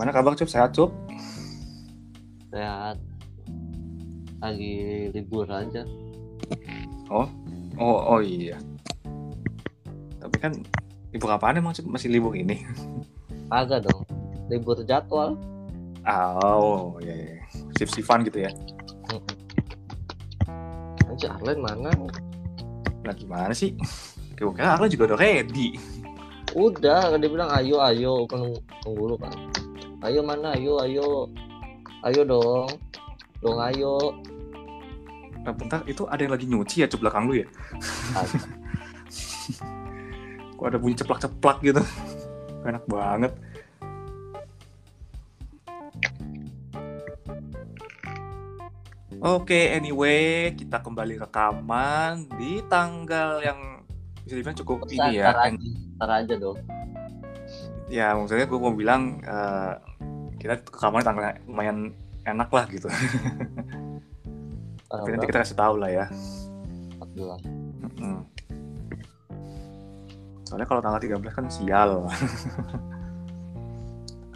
Gimana kabar Cup? Sehat Cup? Sehat. Lagi libur aja. Oh, oh, oh iya. Tapi kan libur apaan emang Cup? Masih libur ini? Agak dong. Libur jadwal. Oh, iya, iya. Sip-sipan gitu ya. Anjir, Arlen mana? Nah gimana sih? Kira-kira Arla juga udah ready. Udah, kan dia bilang ayo, ayo. Kan tunggu dulu kan. Ayo mana, ayo, ayo. Ayo dong. Dong ayo. Nah, bentar, itu ada yang lagi nyuci ya Cup belakang lu ya? Kok ada bunyi ceplak-ceplak gitu? Enak banget. Oke, anyway, kita kembali rekaman di tanggal yang bisa dibilang cukup Ntar, ini ya. ntar aja, ntar aja dong. Ya, maksudnya gue mau bilang eh, kita rekaman tanggal lumayan enak lah gitu. Tapi nanti kita kasih tahu lah ya. 14. Mm-mm. Soalnya kalau tanggal 13 kan sial.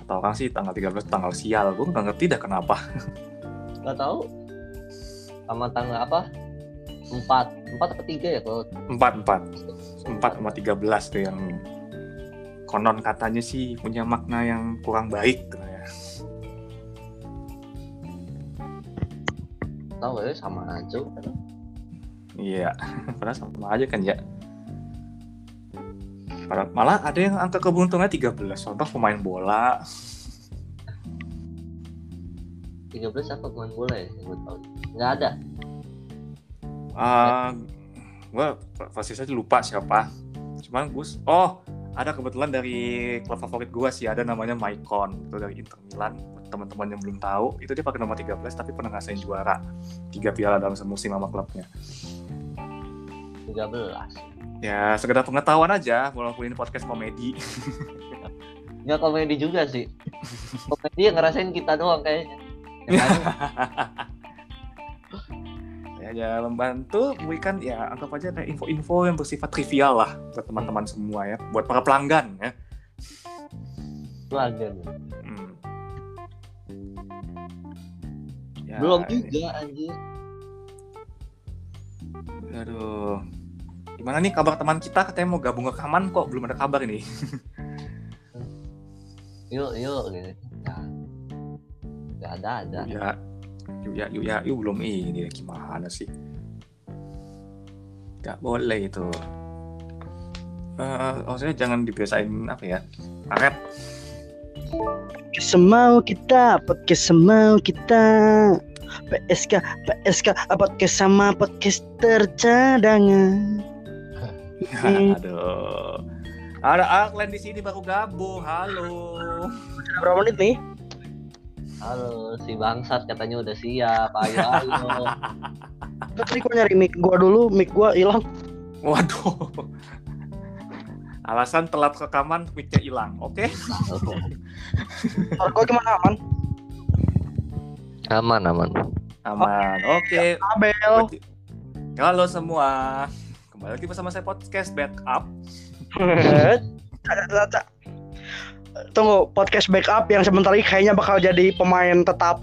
Kata orang sih tanggal 13 tanggal sial. Gue nggak ngerti dah kenapa. Gak tahu. Sama tanggal apa? Empat, empat atau tiga ya kalau 4 4. 4 sama 13 tuh yang konon katanya sih punya makna yang kurang baik katanya. tahu ya sama aja. Iya, padahal sama aja kan ya. Padahal- Malah ada yang angka keberuntungannya 13. Contoh pemain bola. 13 apa pemain bola ya? Gue tahu. Nggak ada. Ah, gue pasti saja lupa siapa. Cuman gus, oh ada kebetulan dari klub favorit gue sih ada namanya Maicon itu dari Inter Milan. Teman-teman yang belum tahu, itu dia pakai nomor 13 tapi pernah ngasihin juara tiga piala dalam semusim sama klubnya. 13. Ya sekedar pengetahuan aja, walaupun ini podcast komedi. Nggak komedi juga sih. Komedi yang ngerasain kita doang kayaknya. Yang lain ya, ya membantu memberikan ya anggap aja kayak info-info yang bersifat trivial lah buat teman-teman semua ya, buat para pelanggan ya. pelanggan. Hmm. Ya, Belum juga anjir. Aduh. Gimana nih kabar teman kita katanya mau gabung ke Kaman kok belum ada kabar ini. Yuk, yuk gitu. Nah. Nggak ada ada. ya, yuk ya, yuk ya, yuk belum ini gimana sih? Gak boleh itu. Eh, maksudnya jangan dibiasain apa ya? Karet. semau kita podcast semau kita PSK PSK podcast sama podcaster cadangan. Aduh. Ada Arkland di sini baru gabung. Halo. berapa menit nih Halo, si bangsat katanya udah siap. Ayo, ayo. tadi gua nyari mic gua dulu mic gua hilang Waduh. Alasan telat rekaman mic-nya hilang. Oke. suara gua gimana aman aman, aman. Aman. Oke. Abel Halo semua. Kembali lagi bersama saya podcast Backup. Ada. Tunggu podcast backup yang sebentar lagi kayaknya bakal jadi pemain tetap.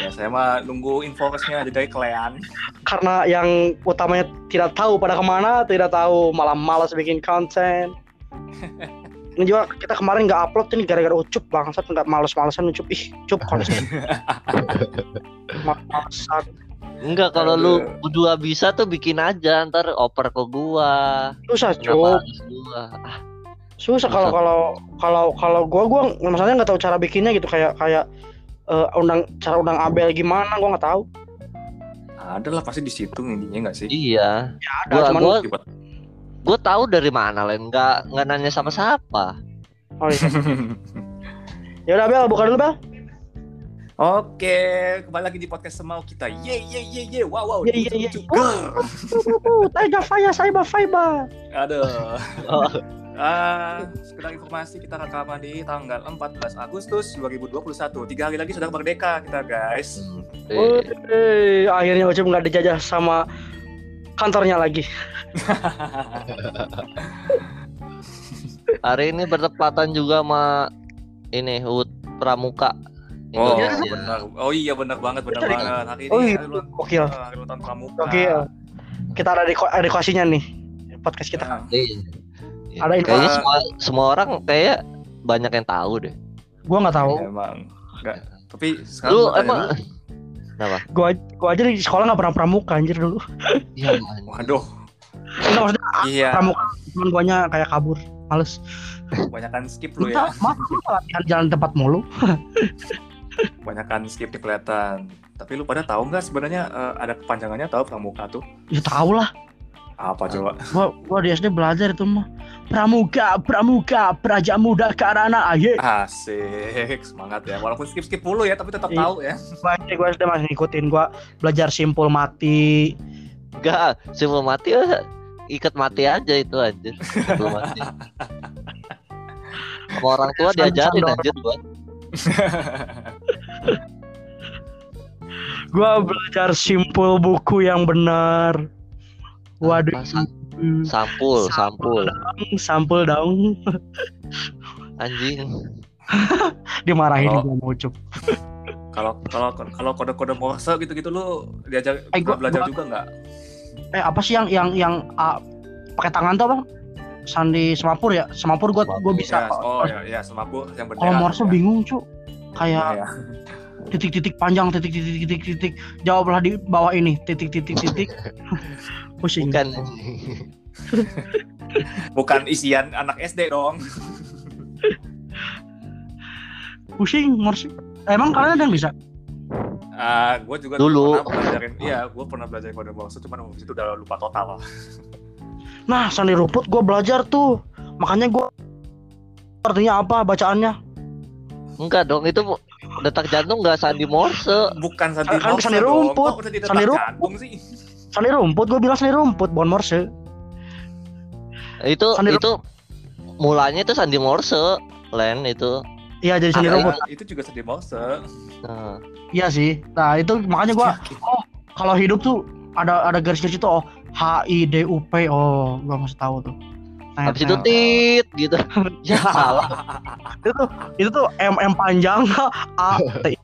Ya, saya mah nunggu info resminya aja dari kalian. karena yang utamanya tidak tahu pada ke mana tidak tahu malah malas bikin konten. Ini juga kita kemarin nggak upload ini gara-gara ucup bangsat. Nggak males-malesan ucup. Ih cup konten malesan. Enggak, kalau lu berdua bisa tuh bikin aja. Ntar oper ke gua. susah? Ah, susah kalau kalau kalau kalau gua gua masalahnya nggak tahu cara bikinnya gitu kayak kayak eh, undang cara undang Abel gimana gua nggak tahu Ada lah pasti di situ intinya nggak sih? iya. ada Gua, cuman gua, gua tahu dari mana lain nggak nggak nanya sama siapa. oh, iya. ya udah Bel buka dulu Bel Oke, kembali lagi di podcast semau kita. Ye ye ye ye. Wow wow. Ye, ye, ye. Uh, Taiga Faya Saiba Faiba Aduh. Ah, sekedar informasi kita rekaman di tanggal 14 Agustus 2021. Tiga hari lagi sudah merdeka kita guys. eh, Wih, akhirnya Ucup nggak dijajah sama kantornya lagi. hari ini bertepatan juga sama ini UUD Pramuka. Oh, Indonesia. benar. Oh iya benar banget, benar Cari- banget. Hari ini Oh iya, hari pramuka. Oke, ya. kita ada reko- edukasinya nih podcast kita. Nah, Iya. Iya. Ada info- Kayaknya semua semua orang kayak banyak yang tahu deh. Gua nggak tahu. iya, emang enggak. Tapi sekarang Lu emang lu, Gua gua aja di sekolah nggak pernah pramuka anjir dulu. Iya. waduh, Enggak maksudnya iya, pramuka cuman guanya kayak kabur. Males. kebanyakan skip lu ya. mah latihan jalan tempat mulu. Kebanyakan skip nih kelihatan. Tapi lu pada tahu nggak sebenarnya eh, ada kepanjangannya tahu pramuka tuh? Ya tahu lah. Apa coba? Gua gua di SD belajar itu mah. Pramuka, pramuka, praja muda karana aye. Asik, semangat ya. Walaupun skip-skip mulu ya, tapi tetap Iya. tahu ya. Banyak gua SD masih ngikutin gua belajar simpul mati. Enggak, simpul mati ya ikat mati aja itu anjir. Simpul mati. Sama orang tua diajarin anjir gua. Gua belajar simpul buku yang benar. Waduh. Apa, sa- Sampul, sampul. Sampul dong. Anjing. Dimarahin Oh. gua mau cup. Kalau kalau kalau kode-kode Morse gitu-gitu lu diajar Eh, gua- belajar gua- juga nggak? Eh apa sih yang yang yang ah, pakai tangan tuh bang? Sandi semapur ya? Semapur gua gua Semapur, bisa. Ya, oh ya, ya semapur yang bendera. Kalau Morse ya. bingung cu. Kayak Ya. titik-titik panjang, titik-titik titik titik. Jawablah di bawah ini, titik-titik titik. Pusing. Bukan. Bukan isian anak SD dong. Pusing Morse. Emang kalian ada yang bisa? Ah, gue juga Dulu. pernah belajarin. Iya, gue pernah belajarin kode Morse, cuman waktu itu udah lupa total. Nah, sandi rumput gue belajar tuh. Makanya gue artinya apa bacaannya? Enggak dong, itu detak jantung enggak sandi Morse. Bukan sandi Kan Morse sandi dong. rumput. Kok Sandi rumput. jantung sih? Sandi rumput, gue bilang sandi rumput, bukan Morse. Itu Sandi itu mulanya itu sandi Morse, Len itu. Iya jadi sandi Iya, rumput. itu juga sandi Morse. Nah, Iya sih. Nah itu makanya gue kalau hidup tuh ada ada garis-garis itu oh H I D U P oh gue masih tahu tuh. Nah, habis itu nah, tit gitu. Ya salah. itu tuh itu tuh M M panjang A T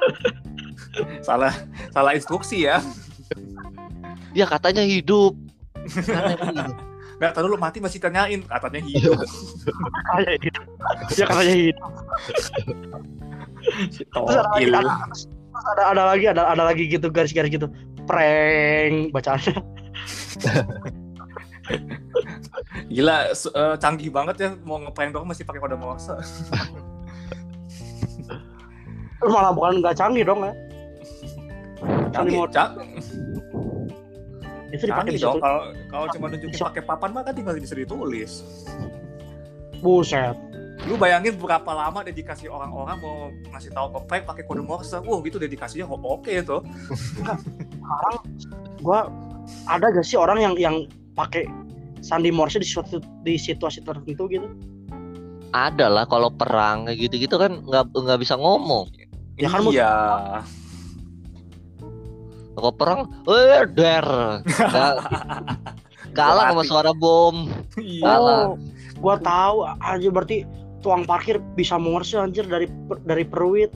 salah salah instruksi ya. Ya katanya hidup. Katanya hidup. Nggak tahu lu mati masih tanyain katanya hidup. kayak gitu. Ya katanya gitu. Terus ada lagi, ada, terus ada, ada lagi ada ada lagi gitu garis-garis gitu. Prank bacaannya. Gila, eh, canggih banget ya mau ngeprank dong masih pakai kode Morse. Malah bukan nggak canggih dong ya. Sandi Canggih, Morse. Itu dipakai di dong. Kalau kalau cuma nunjukin pakai papan mah kan tinggal bisa ditulis. Buset. Lu bayangin berapa lama dedikasi orang-orang mau ngasih tahu ngeprank pakai kode Morse. Wah, gitu dedikasinya oke tuh. sekarang gua ada gak sih orang yang yang pakai sandi Morse di suatu di situasi tertentu gitu? Ada lah kalau perang kayak gitu-gitu kan nggak nggak bisa ngomong. Ya kan, iya. Kalau perang, eh der. Kalah sama suara bom. Iya. Salah. Oh, gua tahu aja berarti tuang parkir bisa Morse anjir dari per- dari peruit.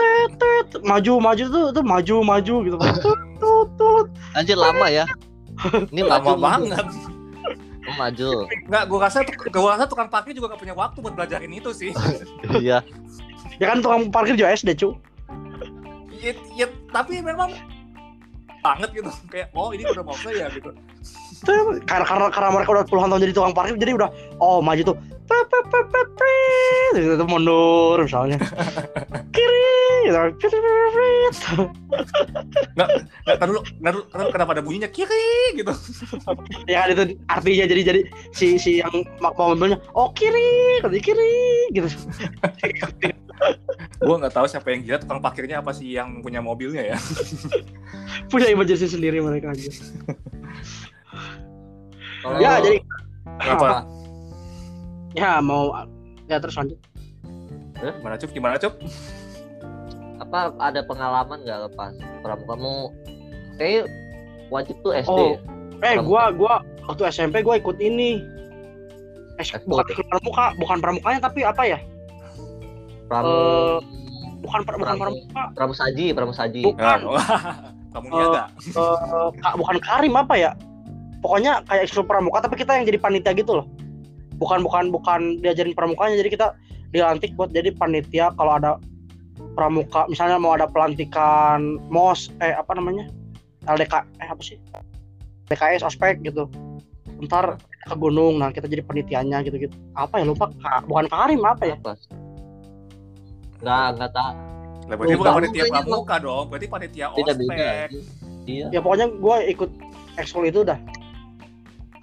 Tet, tet, maju maju tuh tuh maju maju gitu. Tut, tut, tut. Anjir lama ya. Ini Lama banget. Oh, maju. Nggak, gua rasa gua rasa tukang parkir juga gak punya waktu buat belajarin itu sih. Iya. Ya kan tukang parkir juga SD cu. ya, ya, tapi memang banget gitu kayak oh ini udah mau ya gitu Karena karena karena mereka udah puluhan tahun jadi tukang parkir jadi udah oh maju tuh. Gitu, tuh mundur misalnya. Kiri gitu. Nggak nggak dulu kan dulu kenapa ada bunyinya? Kiri gitu. Ya itu artinya jadi jadi si si yang mak mobilnya oh kiri kiri kiri gitu. Gua nggak tahu siapa yang gila tukang parkirnya apa sih yang punya mobilnya ya? Punya imajinasi sendiri mereka aja. Kalau ya jadi apa ya mau ya terus lanjut gimana cup gimana cup apa ada pengalaman nggak pas pramuka kamu kayak wajib tuh SD. Oh. eh Pramuka. gua gua waktu SMP gua ikut ini eh, bukan ikut pramuka bukan pramukanya tapi apa ya Pramu Eh, bukan per- bukan Pramu. pramuka Pramusaji, Pramusaji. bukan kamu niaga eh, ka- bukan Karim apa ya pokoknya kayak ekskul pramuka tapi kita yang jadi panitia gitu loh bukan bukan bukan diajarin pramukanya jadi kita dilantik buat jadi panitia kalau ada pramuka. Misalnya mau ada pelantikan mos eh apa namanya? LDK eh apa sih? DKS ospek gitu. Ntar ke gunung nah kita jadi panitianya gitu gitu apa ya? Lupa Ka- bukan Karim apa ya? Apa? Enggak, enggak tak. lah berarti bukan panitia pramuka dong. Berarti panitia beda. ospek. Iya. ya pokoknya gue ikut ekskul itu udah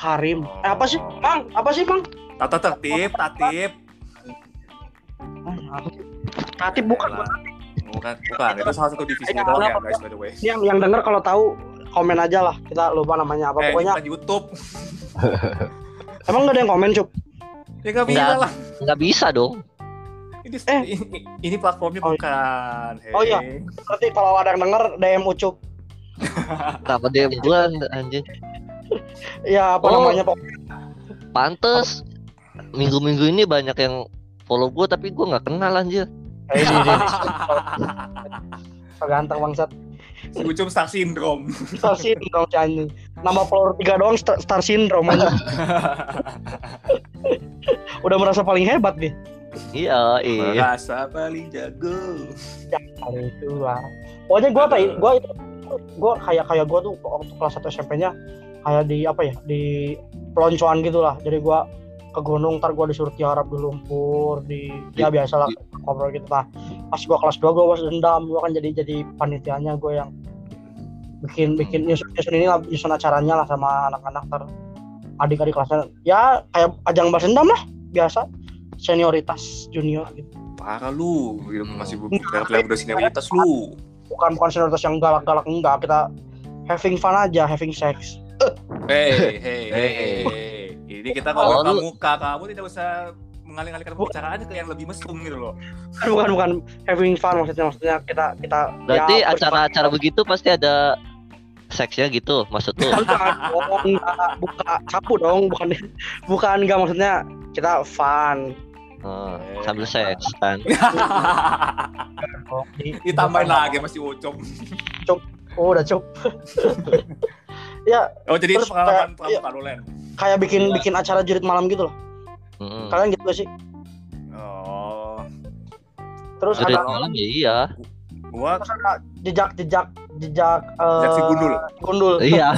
Karim eh apa sih Mang apa sih Mang tata tertib Ah, sih? Tatip bukan bukan bukan itu salah satu divisi Eh, doang ya guys by the way Ini yang yang denger kalau tahu komen aja lah kita lupa namanya apa eh pokoknya kita YouTube emang gak ada yang komen cup ya nggak bisa Nggak. lah Enggak bisa dong. ini, Eh. ini, ini platformnya Oh, bukan Hey. Oh, iya. berarti kalau ada yang denger DM ucup Kenapa dia bulan anjing? Ya apa Oh. namanya pokoknya Pantes. Minggu-minggu ini banyak yang follow gue tapi gue nggak kenal anjir. Eh, ganteng bangsat si Ucup Star Syndrome Star Syndrome si anjing Nambah follower 3 doang Star, Star Syndrome anjing. Udah merasa paling hebat nih Iya, iya. merasa paling jago Kali itu lah Pokoknya gue apa gue gue kayak kayak gue tuh waktu kelas 1 SMP-nya kayak di apa ya di peloncoan gitu lah jadi gue ke gunung ntar gue disuruh tiarap di lumpur di ya biasa lah ngobrol gitu. Nah pas gue kelas 2 gue was dendam gue kan jadi jadi panitianya gue yang bikin bikin nyusun, nyusun ini lah nyusun acaranya lah sama anak-anak ntar adik-adik kelasnya. Ya kayak ajang balas dendam lah biasa. Senioritas junior gitu. Parah lu gitu, Hmm. masih player-player udah senioritas lu. Bukan bukan senioritas yang galak-galak enggak. Kita having fun aja having sex Hei, hei, hei, hei. Ini kita Oh, ngomong lu- muka kamu tidak usah mengalih-alihkan pembicaraan ke yang lebih mesum gitu loh. bukan bukan having fun maksudnya maksudnya kita kita Berarti ya, acara-acara begitu pasti ada seksnya gitu maksud lu? bukan buka sapu dong bukan bukan enggak maksudnya kita fun Oh, sambil seks kan. Oh, di- Ditambahin lagi masih ucap. oh udah cup ya Oh jadi itu pengalaman kayak- pramuka lu Len. kayak bikin bikin acara jurit malam gitu loh Mm-mm. kalian gitu gak sih Oh, terus Jurit ada malam ya iya. gua terus ada jejak jejak jejak eh, Jejak si gundul. gundul Iya.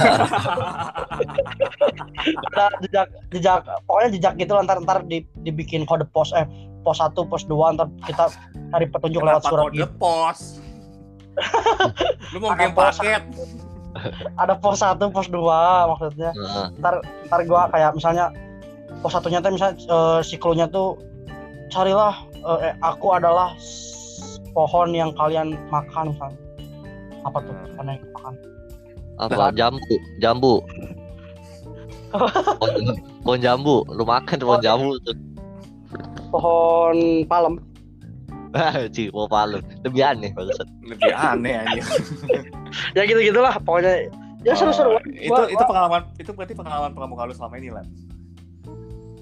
ada jejak jejak pokoknya jejak gitu lah, ntar ntar di, dibikin kode pos eh pos satu pos dua ntar kita cari petunjuk lewat kenapa surat kode gitu pos? lu mau game pos. paket? Ada pos satu pos dua maksudnya. Heeh. ntar ntar gua kayak misalnya pos satunya tuh misalnya eh, siklonya tuh carilah eh, aku adalah pohon yang kalian makan misalnya. Apa tuh? Pohon yang makan. Apa? Jambu, jambu. Pohon, pohon jambu, lu makan tuh pohon jambu tuh. pohon palem Ci, mau palu. Lebih aneh bagusan. Lebih aneh aja. ya gitu gitulah pokoknya ya seru-seru Oh, itu Gua- itu pengalaman itu berarti pengalaman pramuka lu selama ini lah.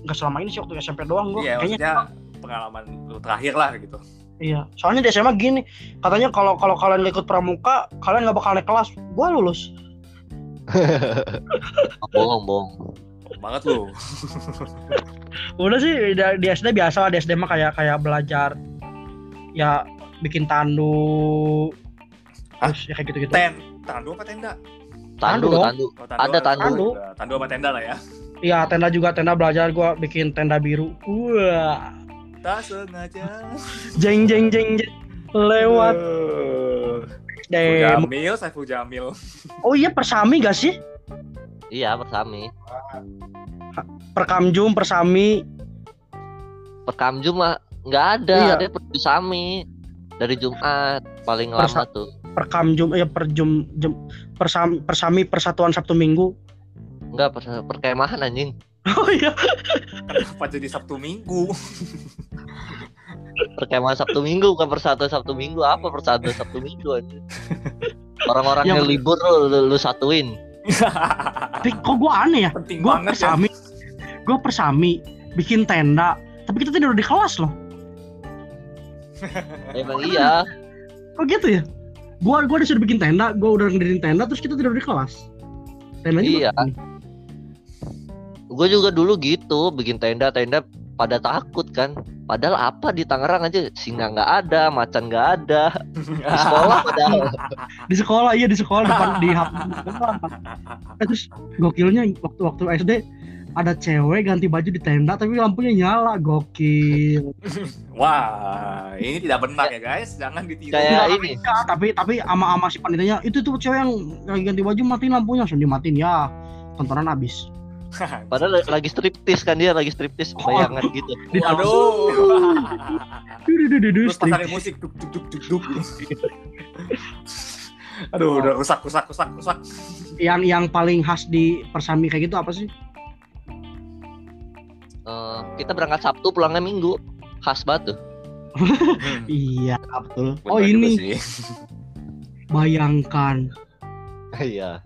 nggak selama ini sih waktu SMP doang gua Iya, kayaknya pengalaman lu terakhir lah gitu. Iya, soalnya di SMA gini, katanya kalau kalau kalian ikut pramuka, kalian nggak bakal naik kelas. Gua lulus. bohong, bohong. Banget lu. Udah sih di, di SD biasa lah, di SD mah kayak kayak belajar ya bikin tandu. Hah? Terus ya kayak gitu-gitu. Ten, tandu apa tenda? Tandu, dong. tandu. Oh, Ada tandu. Tandu. Tandu apa tenda lah ya. Iya, tenda juga tenda belajar gua bikin tenda biru. Wah. Tak sengaja. Jeng jeng jeng jeng lewat Saiful deh. Jamil, Saiful Jamil. Oh iya persami gak sih? Iya, persami. Perkamjum, persami. Perkamjum mah nggak ada, Iya. ada persami. Dari Jumat paling Persa- lama tuh. Perkamjum, ya perjum, jem, persami, persami Persatuan Sabtu Minggu. Enggak, per, perkemahan anjing. Oh iya. Kenapa jadi Sabtu Minggu? Perkemahan Sabtu Minggu bukan persatuan Sabtu Minggu. Apa persatuan Sabtu Minggu anjing? Orang-orang yang Yang- libur lu, lu, lu satuin. Tapi kok gua aneh ya? Penting gue banget ya. persami gue persami bikin tenda tapi kita tidur di kelas loh Emang iya. Oh gitu ya? Gua gua disuruh bikin tenda, gua udah ngedirin tenda terus kita tidur di kelas. Tendanya Iya. Gue juga dulu gitu, bikin tenda-tenda pada takut kan. Padahal apa di Tangerang aja singa nggak ada, macan nggak ada. Di sekolah padahal. Di sekolah iya di sekolah depan di hap- Eh, terus gokilnya waktu waktu SD ada cewek ganti baju di tenda tapi lampunya nyala gokil. Wah, ini tidak benar ya guys, jangan ditiru. Kayak Enggak, ini. enggak, tapi tapi ama ama si panitianya itu tuh cewek yang lagi ganti baju matiin lampunya langsung dimatiin ya tontonan habis. Padahal lagi striptis kan dia lagi striptis bayangan gitu. Di dalam- Waduh. Duh, duh, duh, duh, duh, Terus pasarin musik duk duk duk duk duk. Aduh, udah rusak rusak rusak rusak. Yang yang paling khas di Persami kayak gitu apa sih? Eh, kita berangkat Sabtu pulangnya Minggu. Khas banget tuh. Iya betul. Bener Oh ini bayangkan Iya.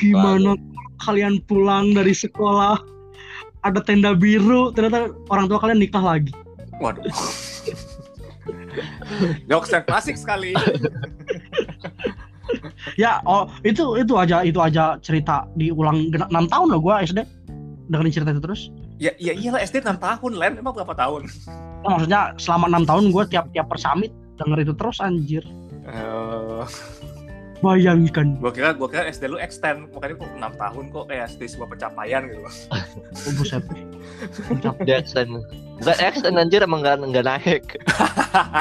gimana kalian pulang dari sekolah ada tenda biru ternyata orang tua kalian nikah lagi. Waduh. Jokes yang klasik sekali. Ya oh itu itu aja itu aja cerita diulang genap 6 tahun loh gua SD dengerin cerita itu terus. Ya, ya iyalah SD 6 tahun, Len. Emang berapa tahun? Nah, maksudnya selama enam tahun gue tiap tiap persamit denger itu terus anjir. Eh, Bayangkan. gua kira gua kira SD lu extend, makanya kok 6 tahun kok kayak SD sebuah pencapaian gitu. Oh, buset. Dia extend. Enggak extend anjir emang enggak enggak naik.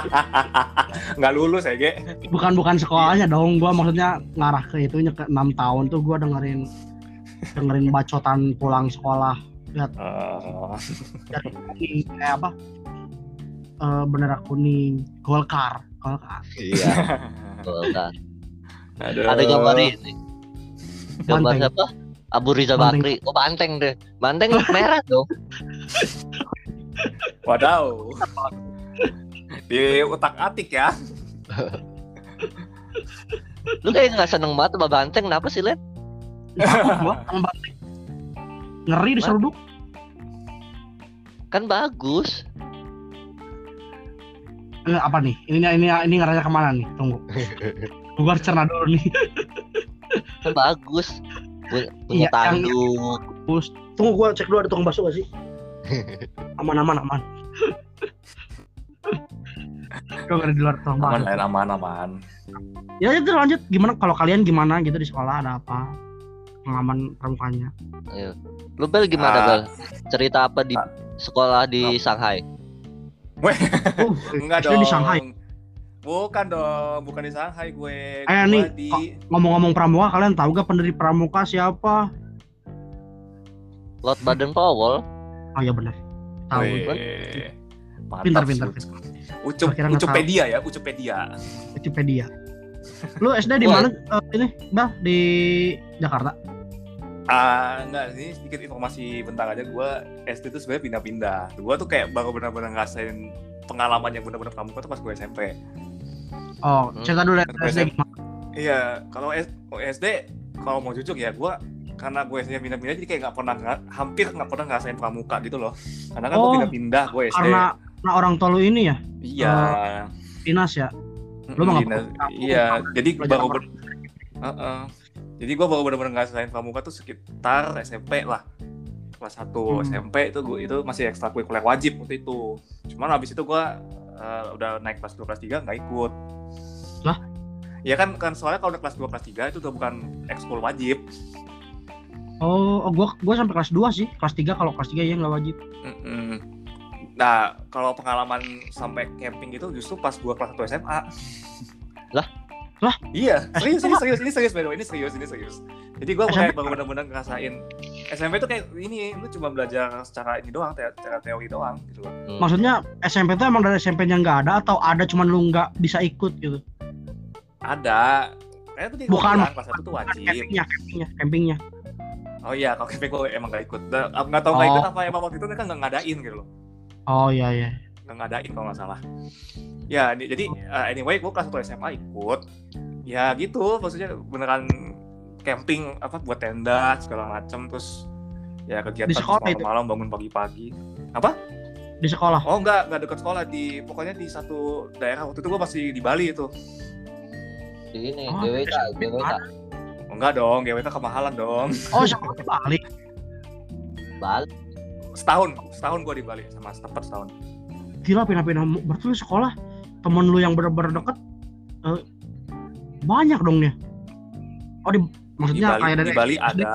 Nggak lulus ya, Ge. Bukan bukan sekolahnya dong. Gua maksudnya ngarah ke itunya ke enam tahun tuh gua dengerin dengerin bacotan pulang sekolah lihat Eh, dari kuning kayak apa Eh bendera kuning Golkar Golkar Iya. Betul, kan. aduh. Ada gambar ini. Gambar Banteng. siapa? Abu Riza Banteng. Bakri. Oh, banteng deh. Banteng merah dong. Wadaw. Di utak atik ya. Lu kayak nggak seneng banget sama banteng, kenapa sih, Len? Takut gua sama banteng ngeri diseruduk Kan bagus. Eh, apa nih? Ini ini ini ngarahnya ke mana nih? Tunggu. Gua harus cerna dulu nih. Kan bagus. Pu- Punya Iya, yang- tanduk. Terus, tunggu gua cek dulu ada tukang bakso gak sih? Aman aman aman. Nggak ada di luar tukang Aman, bakso. Len, aman, aman. ya itu lanjut. Gimana kalau kalian gimana gitu di sekolah ada apa pengalaman pramukanya Lu Bel gimana, Ah. Bel? Cerita apa di Ah. sekolah di Shanghai? oh Enggak SD dong. di Shanghai Bukan dong, bukan di Shanghai gue. Eh, Gua nih, di ngomong-ngomong pramuka kalian tahu gak pendiri pramuka siapa Lord Baden Powell. oh iya benar tahu mantap Pintar, sih, pintar. Ucup. Ucupedia ya, Ucupedia. Wikipedia lu SD di mana eh, ini bah di Jakarta Ah, enggak ini sedikit informasi bentar aja. Gue SD tuh sebenarnya pindah-pindah. Gue tuh kayak baru benar-benar ngerasain pengalaman yang benar-benar pramuka tuh pas gue SMP. oh Hmm. cerita dulu dari SD gue Iya, kalau SD, kalau mau jujur ya, gue karena gue SD pindah-pindah jadi kayak nggak pernah ngera- hampir nggak pernah ngerasain pramuka gitu loh. Karena kan gue Oh, pindah-pindah gue SD. karena karena orang tua lu ini ya Iya. dinas ya lu nggak Iya, Iya, jadi baru ber- Heeh. Jadi gue baru benar-benar ngerasain pramuka tuh sekitar SMP lah. Kelas 1 Hmm. SMP itu gue itu masih ekstrakurikuler wajib waktu itu. Cuman habis itu gue eh, udah naik kelas 2 kelas 3 nggak ikut. Lah? Ya kan kan soalnya kalau udah kelas 2 kelas 3 itu udah bukan ekskul wajib. oh, oh gua gua sampai kelas 2 sih kelas 3 kalau kelas 3 ya nggak wajib Mm-mm. Nah, kalau pengalaman sampai camping itu justru pas gua kelas 1 SMA. Lah? Lah? Iya, serius, ini serius, ini serius, by the way, ini serius, ini serius. Jadi gua SMP kayak baru benar-benar ngerasain SMP tuh kayak ini, lu cuma belajar secara ini doang, te- secara teori doang gitu loh. Hmm. maksudnya SMP itu emang dari SMP-nya nggak ada atau ada cuman lu nggak bisa ikut gitu Ada. Kayaknya Bukan. bilang kelas 1 tuh wajib. campingnya campingnya campingnya Oh iya, kalau camping gua emang gak ikut. Nggak tahu nggak Oh. ikut apa emang waktu itu mereka nggak ngadain gitu loh. oh iya iya ngadain kalau nggak salah. Ya, jadi uh, anyway, gue kelas 1 SMA ikut. Ya gitu, maksudnya beneran camping apa buat tenda segala macem terus ya kegiatan malam-malam bangun pagi-pagi. Apa? di sekolah. Oh enggak, enggak dekat sekolah di pokoknya di satu daerah waktu itu gue masih di Bali itu. Di ini Oh, GWK, GWK. Oh, enggak dong, GWK kemahalan dong. Oh, sekolah di Bali. Bali. Setahun, setahun gue di Bali sama tepat setahun. Gila pindah-pindah. Berarti lu sekolah temen lu yang bener-bener deket eh, banyak dong ya. Oh di Di maksudnya Bali, kayak dari di Bali SD, ada,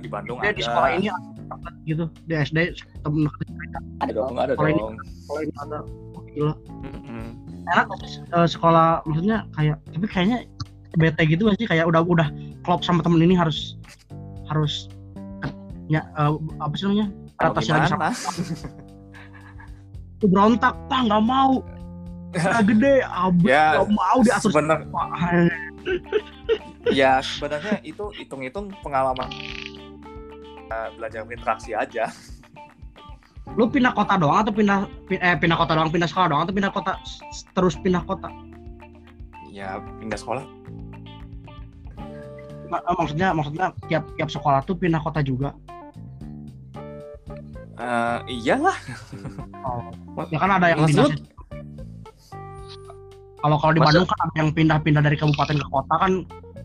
di Bandung ada. di sekolah ini ada gitu di SD temen ada dong, ada Sekolah ini. dong. sekolah ini ada. Oh, gila. Mm-mm. Enak nggak sih eh, sekolah maksudnya kayak tapi kayaknya bete gitu gak sih kayak udah udah klop sama temen ini harus harus ya eh, apa sih namanya adaptasi lagi sama berontak pak nggak mau. Udah gede abis Ya, nggak mau diatur Sebenar, ya sebenarnya itu hitung-hitung pengalaman. Eh, belajar berinteraksi aja. lu pindah kota doang atau pindah pin- eh pindah kota doang pindah sekolah doang atau pindah kota terus pindah kota? Ya pindah sekolah. Ma- maksudnya maksudnya tiap tiap sekolah tuh pindah kota juga Eh, iyalah. ya kan ada yang Maksud kalau kalau di Maksud- Bandung kan ada yang pindah-pindah dari kabupaten ke kota kan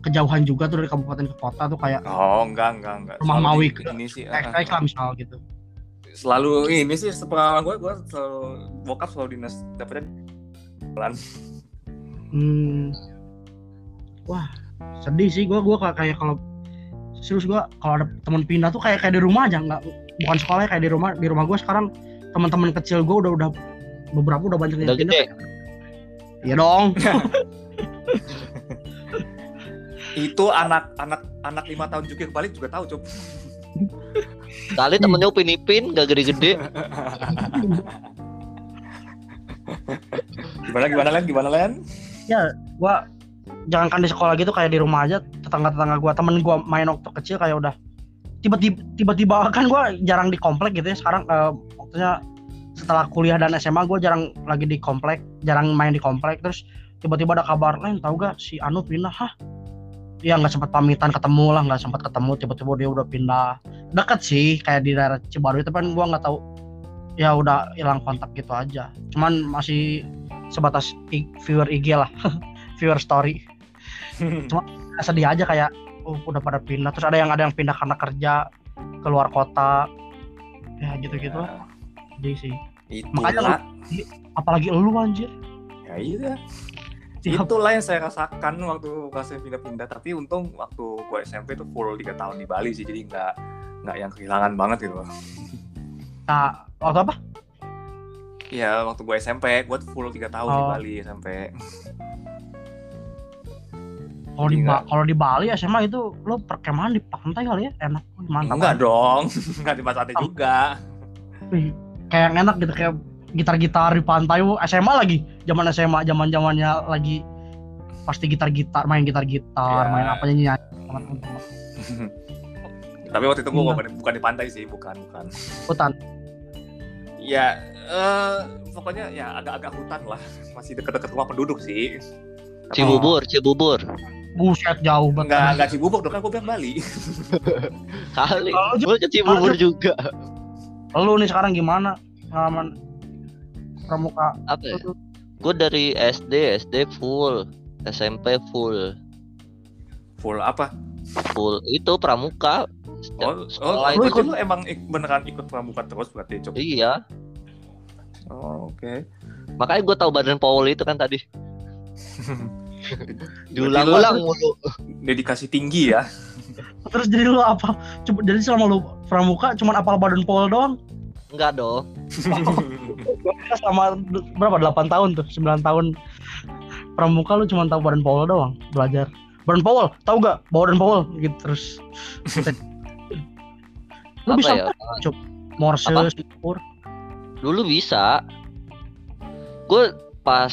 kejauhan juga tuh dari kabupaten ke kota tuh kayak Oh enggak enggak enggak. Rumah Selalu Mawi ke- ini sih. eh, extra lah misal gitu selalu ini sih sepengalaman gue gue selalu bokap selalu dinas dapetnya bulan hmm. wah sedih sih gua gua kayak kayak kalau serius gua kalau ada teman pindah tuh kayak kayak di rumah aja nggak bukan sekolah kayak di rumah di rumah gua sekarang teman-teman kecil gua udah udah beberapa udah banyak yang pindah. iya dong. Itu anak anak anak lima tahun juga balik juga tahu cup Kali temennya Upin Ipin gak gede-gede. gimana gimana len? Gimana len? Gua jangankan di sekolah gitu kayak di rumah aja tetangga-tetangga gua temen gua main waktu kecil kayak udah tiba-tiba tiba-tiba kan gua jarang di komplek gitu ya sekarang eh, waktunya setelah kuliah dan SMA gua jarang lagi di komplek jarang main di komplek. Terus tiba-tiba ada kabar lain tahu gak si Anu pindah hah? Ya nggak sempat pamitan ketemu lah nggak sempat ketemu tiba-tiba dia udah pindah. Deket sih kayak di daerah Cibaru itu kan gua nggak tahu ya udah hilang kontak gitu aja. Cuman masih sebatas viewer IG lah viewer story. Sedih aja kayak oh, udah pada pindah. Terus ada yang ada yang pindah karena kerja keluar kota. Ya gitu-gitu lah. Sedih sih. Itu Makanya apalagi lu anjir. Ya iya. Siap. itulah yang saya rasakan waktu saya pindah-pindah. Tapi untung waktu gue SMP itu full tiga tahun di Bali sih. Jadi nggak nggak yang kehilangan banget gitu. Nah waktu apa? Iya waktu gue SMP gue full tiga tahun di Oh. Bali SMP kalau di Jadi Ba- kalau di Bali SMA itu lu perkemahan di pantai kali ya enak. Mantap. Enggak dong enggak di pantai juga. Kayak yang enak gitu kayak gitar-gitar di pantai. SMA lagi zaman SMA zaman zamannya lagi pasti gitar-gitar main gitar-gitar Ya. main apa nyanyi. Tapi waktu itu gue Iya. bukan, bukan di pantai sih bukan bukan. Hutan. Ya eh, pokoknya ya agak-agak hutan lah. Masih deket-deket rumah penduduk sih. Cibubur, Cibubur. Buset jauh banget Enggak, enggak Cibubur dong kan gue bilang Bali. Kali. Kalau Gue ke Cibubur juga. lu nih sekarang gimana pengalaman pramuka Apa ya? Gue dari SD, SD full. SMP full. Full apa? Full itu pramuka. Oh, oh, lu itu ikut lu emang ik- beneran ikut pramuka terus berarti Cuk? Iya. Oh, oke. Makanya gue tahu badan Paul itu kan tadi. Diulang-ulang lu mulu. Dedikasi tinggi ya. terus jadi lu apa coba jadi selama lu pramuka cuman apal badan pol doang Enggak dong. Selama d- berapa 8 tahun tuh 9 tahun pramuka lu cuma tahu badan pol doang belajar badan pol tahu gak badan pol gitu terus lu Apa bisa ya? morse Apa? syukur Dulu bisa. Gue pas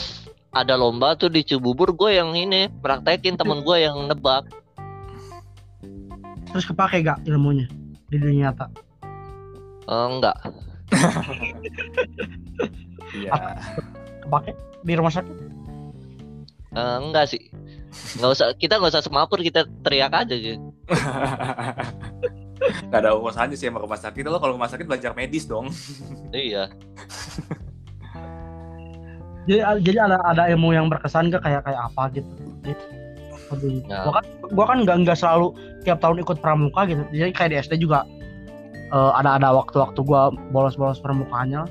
ada lomba tuh di Cibubur gue yang ini praktekin temen gue yang nebak. terus kepake gak ilmunya di dunia nyata Eh, enggak. Iya. kepake di rumah sakit Eh, enggak sih. Nggak usah kita nggak usah semapur kita teriak aja gitu. Gak ada urusannya sih sama rumah sakit. Lo kalau rumah sakit belajar medis dong. Iya. jadi jadi ada ada ilmu yang berkesan gak kayak kayak apa gitu Jadi, Ya. gua kan gua kan nggak nggak selalu tiap tahun ikut pramuka gitu jadi kayak di SD juga eh, ada ada waktu-waktu gua bolos-bolos pramukanya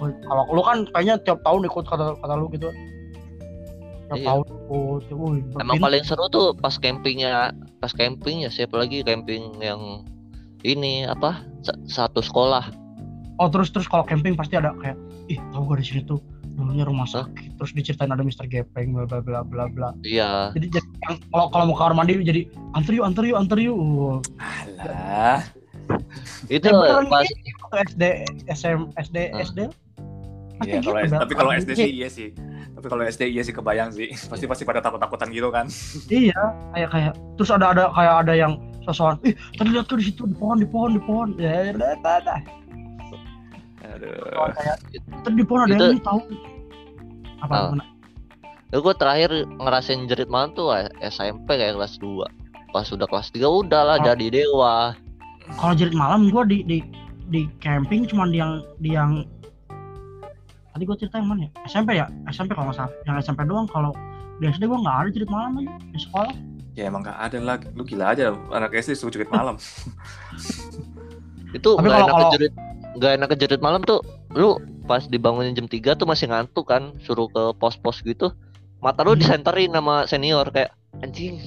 kalau lu kan kayaknya tiap tahun ikut kata kata lu gitu tiap Iya. tahun ikut wih, Emang paling seru tuh pas campingnya, pas campingnya siapa lagi camping yang ini apa sa- satu sekolah. oh terus terus kalau camping pasti ada kayak ih tahu gak di sini tuh dulunya rumah sakit terus diceritain ada Mister Gepeng bla bla bla bla bla Iya. jadi kalau kalau mau kamar mandi jadi antar yuk antar yuk antar yuk. Alah. Itu Ya, beneran pas SD SM SD Hmm. SD Pasti Iya, kalau gitu, S- Bel. tapi kalau SD sih iya sih. Tapi kalau SD iya sih kebayang sih. Pasti pasti pada takut-takutan gitu kan. iya kayak kayak terus ada ada kayak ada yang sosokan ih tadi lihat tuh di situ di pohon di pohon di pohon ya udah udah, udah. Aduh. kayak tadi di pohon ada Itu- yang ini tahu apa Ah. Ya, gue terakhir ngerasain jerit malam tuh SMP kayak kelas 2 Pas udah kelas 3 udahlah Oh. jadi dewa kalau jerit malam gua di di di camping cuman di yang di yang tadi gua cerita yang mana ya SMP ya SMP kalau nggak salah yang SMP doang kalau di SD gua nggak ada jerit malam aja di sekolah Ya emang gak ada lah. Lu gila aja anak SD suruh jerit malam. Itu Tapi nggak kalau- enak kalau- kejerit nggak enak kejerit malam tuh Lu pas dibangunin jam 3 tuh masih ngantuk kan Suruh ke pos-pos gitu Mata lu Hmm. disenterin sama senior kayak Anjing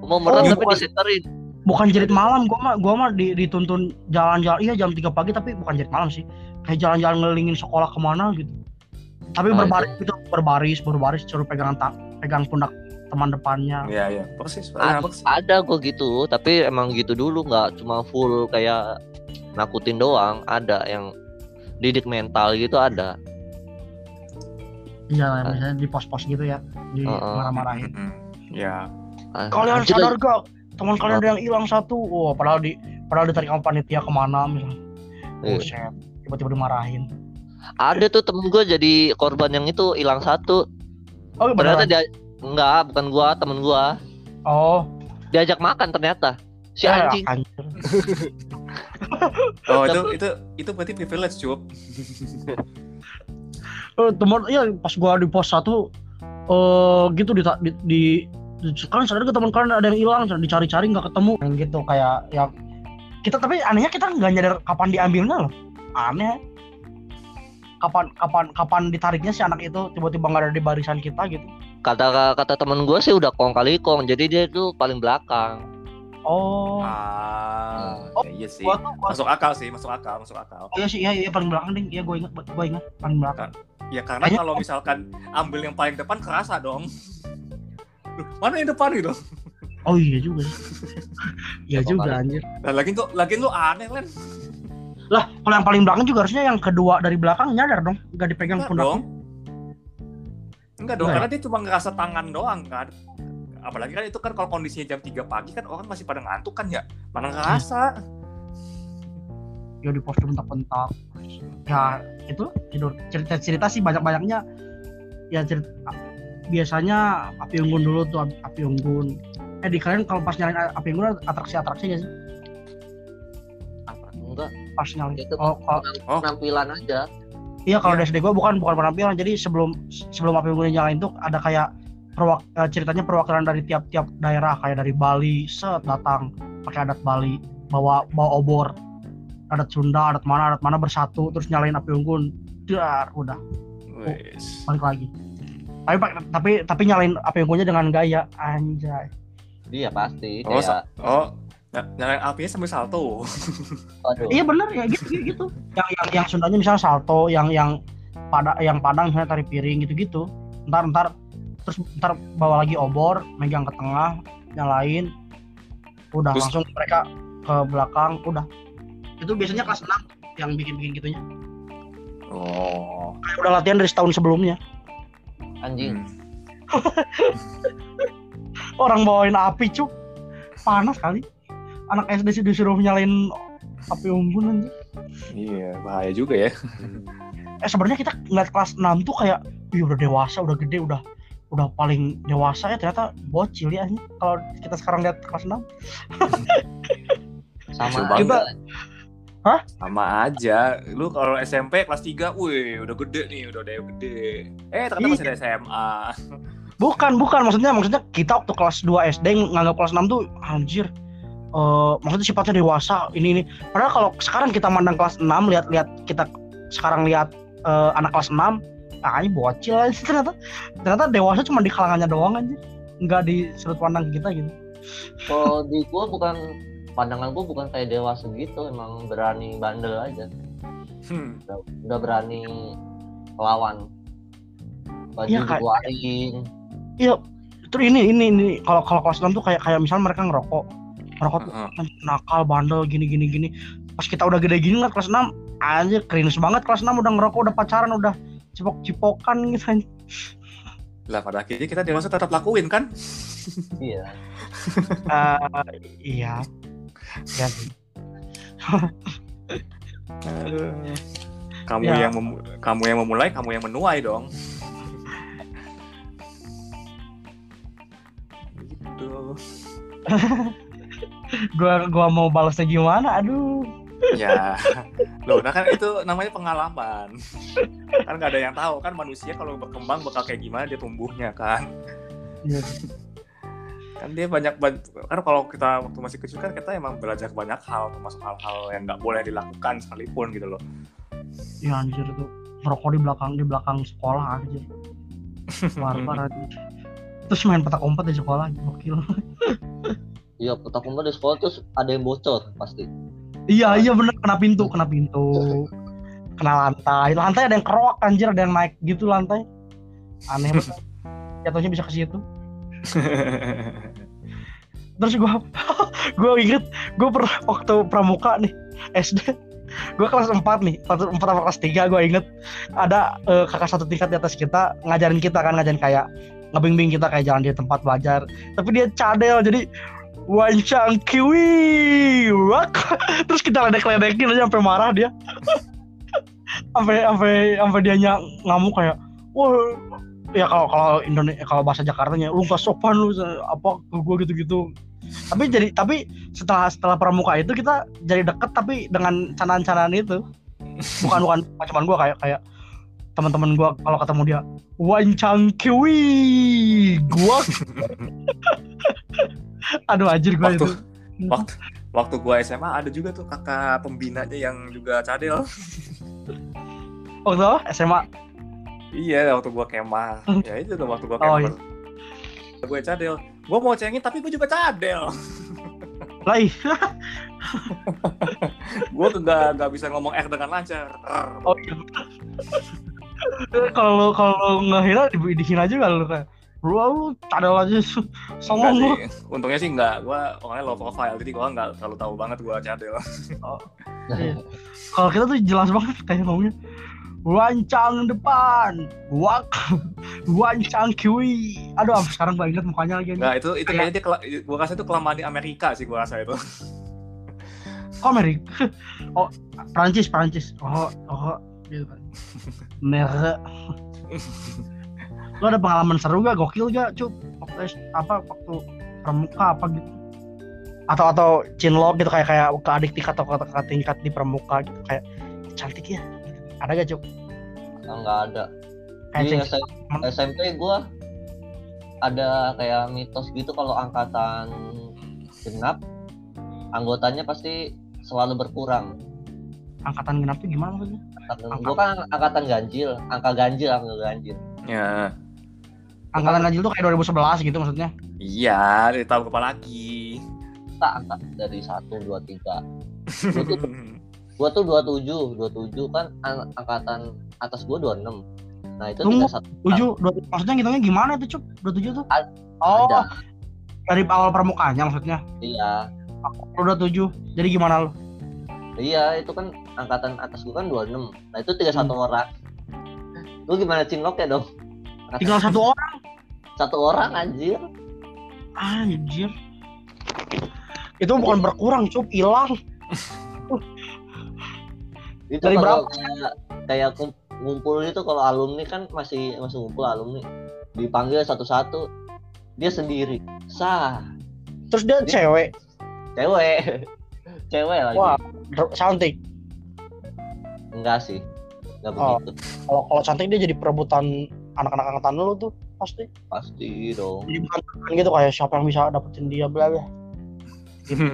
Mau merem Oh, tapi bukan. disenterin bukan jerit malam gua mah gua mah di, dituntun jalan-jalan iya jam 3 pagi tapi bukan jerit malam sih kayak jalan-jalan ngelilingin sekolah ke mana gitu tapi Ah, berbaris gitu berbaris berbaris suruh pegang tak pegang pundak teman depannya Iya iya. Persis. A- Ah, persis. Ada gue gitu Tapi emang gitu dulu nggak cuma full kayak Nakutin doang Ada yang didik mental gitu ada. Iya misalnya di pos-pos gitu ya di Heeh. marah-marahin. Ya. Ah, kalian anjir, sadar gak? Teman kalian ada yang hilang satu. Wah padahal di padahal ditarik sama panitia ke mana misalnya. Iya. buset tiba-tiba dimarahin. Ada tuh temen gue jadi korban yang itu hilang satu. Oh Ternyata beneran dia Enggak bukan gua temen gua. Oh. Diajak makan ternyata. Si eh, anjing. anjir. Oh itu itu itu berarti privilege cup. Eh, teman ya pas gua di pos satu eh gitu di di, di kalian sadar gak teman kalian ada yang hilang dicari-cari nggak ketemu. Yang gitu kayak ya kita tapi anehnya kita nggak nyadar kapan diambilnya loh. Aneh. Kapan kapan kapan ditariknya si anak itu tiba-tiba nggak ada di barisan kita gitu. Kata kata temen gua sih udah kong kali kong Jadi dia tuh paling belakang oh Ah, Oh, ya iya sih. gua tuh gua Masuk akal sih, masuk akal, masuk akal. oh, iya sih iya iya paling belakang ding iya gue ingat gue ingat paling belakang Ya karena kalau misalkan ambil yang paling depan kerasa dong. Loh, mana yang depan gitu? oh iya juga iya juga kali? anjir Nah, lagi tuh, lagi lu aneh kan? lah kalau yang paling belakang juga harusnya yang kedua dari belakang nyadar dong nggak dipegang pundaknya dong. Enggak dong, Enggak ya? karena dia cuma ngerasa tangan doang kan. Apalagi kan itu kan kalau kondisinya jam 3 pagi kan orang masih pada ngantuk kan ya. Mana ngerasa. ya di pos bentak-bentak ya itu tidur cerita cerita sih banyak banyaknya ya cerita biasanya api unggun dulu tuh api- unggun eh di kalian kalau pas nyalain api unggun atraksi atraksi gak sih? Enggak pas nyalain Itu oh, kalau Oh. penampilan aja iya kalau Iya. di SD gua bukan bukan penampilan jadi sebelum sebelum api unggun nyalain tuh ada kayak perwak eh, ceritanya perwakilan dari tiap-tiap daerah kayak dari Bali set datang pakai adat Bali bawa bawa obor. Adat Sunda adat mana adat mana bersatu terus nyalain api unggun. Dar udah. Wes. balik lagi. Tapi tapi tapi nyalain api unggunnya dengan gaya anjay. Iya pasti Oh, kayak Oh, ny- nyalain apinya sambil salto. Aduh iya bener ya gitu gitu, gitu. yang yang yang Sundanya misalnya salto yang yang pada yang Padang misalnya tari piring gitu gitu ntar ntar terus ntar bawa lagi obor megang ke tengah nyalain udah Terus- langsung mereka ke belakang udah itu biasanya kelas 6 yang bikin bikin gitunya Oh. Kayak udah latihan dari setahun sebelumnya anjing Hmm. orang bawain api cuk panas kali anak SD sih disuruh nyalain api unggun anjir. Iya, bahaya juga ya. eh sebenarnya kita ngeliat kelas 6 tuh kayak wih udah dewasa udah gede udah udah paling dewasa ya ternyata bocil ya kalau kita sekarang lihat kelas 6 sama banget. Hah? Sama aja. Lu kalau SMP kelas 3, wih udah gede nih, udah udah gede. Eh ternyata masih ada SMA. Bukan, bukan maksudnya maksudnya kita waktu kelas 2 SD nganggap kelas 6 tuh anjir. eh maksudnya sifatnya dewasa ini ini. Padahal kalau sekarang kita mandang kelas 6 lihat-lihat kita sekarang lihat eh, anak kelas 6 ah ini bocil aja ternyata ternyata dewasa cuma di kalangannya doang aja nggak di sudut pandang kita gitu Kalau di gua bukan pandangan gua bukan kayak dewasa gitu, emang berani bandel aja. Hmm. Udah, udah berani lawan. Baju Iya, kayak- dikeluarin. terus ini ini ini kalau kalau kelas 6 tuh kayak kayak misalnya mereka ngerokok ngerokok tuh Heeh. "Anjir, nakal bandel gini gini gini pas kita udah gede gini lah kelas 6 anjir cringe banget kelas 6 udah ngerokok udah pacaran udah cipok-cipokan gitu. Lah pada akhirnya kita dewasa tetap lakuin kan? Iya. Eh, iya ya sih. Kamu Ya. yang mem- kamu yang memulai, kamu yang menuai dong. Gitu. gua gua mau balasnya gimana aduh Ya, loh, nah kan itu namanya pengalaman. Kan nggak ada yang tahu kan manusia kalau berkembang bakal kayak gimana dia tumbuhnya kan. Iya. Kan dia banyak, ban- kan kalau kita waktu masih kecil kan kita emang belajar banyak hal, termasuk hal-hal yang nggak boleh dilakukan sekalipun gitu loh. ya anjir tuh ngerokok di belakang di belakang sekolah anjir barbar anjir terus main petak umpet di sekolah gokil Iya, petak umpet di sekolah terus ada yang bocor pasti. Iya iya bener kena pintu kena pintu. Kena lantai. Lantai ada yang kerok anjir ada yang naik gitu lantai. Aneh banget. Jatuhnya bisa ke situ. Terus gua gua inget gua pernah waktu pramuka nih SD gua kelas 4 nih kelas 4 sama kelas 3 gua inget. Ada eh, kakak satu tingkat di atas kita ngajarin kita kan ngajarin kayak ngebimbing kita kayak jalan di tempat belajar. Tapi dia cadel jadi wancang kiwi wak terus kita ledek-ledekin aja sampai marah dia. Sampai sampai sampai dia ngamuk kayak wah ya kalau kalau Indonesia kalau bahasa Jakartanya lu gak sopan lu apa ke gue gitu-gitu. Tapi jadi tapi setelah setelah pramuka itu kita jadi deket tapi dengan canaan-canaan itu. Bukan bukan cuman gue kayak kayak teman-teman gue kalau ketemu dia wancang kiwi gua aduh anjir gue itu waktu waktu gua SMA ada juga tuh kakak pembinanya yang juga cadel. waktu? SMA Iya, waktu gua kemah. Ya itu tuh waktu gua Oh, kemah. Gue cadel. Gua mau cengin tapi gue juga cadel. lah ih. Gue nggak nggak bisa ngomong R dengan lancar. oh iya kalau kalau ngehina di dihina juga lu kayak lu lu cadel aja songong lu Enggak. Untungnya sih enggak. Gua orangnya low profile, jadi gua nggak terlalu tahu banget gua cadel. Iya. kalau kita tuh jelas banget kayak ngomongnya wancang depan wak wancang kiwi aduh sekarang gue inget mukanya lagi Enggak, itu itu kayaknya dia gua rasa itu kelamaan di Amerika sih gua rasa itu. kok Amerika oh Prancis Prancis oh oh gitu kan merek lu ada pengalaman seru gak? Gokil gak? Cup waktu apa waktu pramuka apa gitu? Atau atau cinlok gitu kayak kayak ke adik tingkat atau ke kakak tingkat di pramuka gitu kayak cantik ya? Ada gak cup Enggak ada. kayak Di SM SMP gua ada kayak mitos gitu kalau angkatan genap anggotanya pasti selalu berkurang. angkatan genap tuh gimana maksudnya? Angkatan, gua kan angkatan ganjil, angka ganjil, angka ganjil. Ya. Angkatan ganjil tuh kayak 2011 gitu maksudnya Iya, dia tahu apa lagi. Tak angka dari satu dua tiga. Gua tuh, gua tuh dua tujuh, dua tujuh kan an- angkatan atas gua dua enam. Nah itu Tunggu. tinggal satu tujuh dua maksudnya ngitungnya gimana itu cup dua tujuh tuh Ad- oh ada. dari awal permukaannya maksudnya Iya, lu udah tujuh jadi gimana lu iya itu kan angkatan atas gua kan dua enam. Nah itu tiga satu Hmm. orang. Lu gimana cinlok ya dong? Tinggal satu orang. Satu orang anjir. anjir. Itu bukan berkurang cup. Hilang. Itu Dari kalau kayak kayak ngumpul itu kalau alumni kan masih masih ngumpul alumni. Dipanggil satu-satu. Dia sendiri. Sah. Terus dia cewek. Cewek. Cewek lagi. Wah. Cantik. Enggak sih. Enggak Oh. begitu. Kalau kalau cantik dia jadi perebutan anak-anak angkatan lu tuh pasti. Pasti dong. Jadi bukan gitu kayak siapa yang bisa dapetin dia bla bla.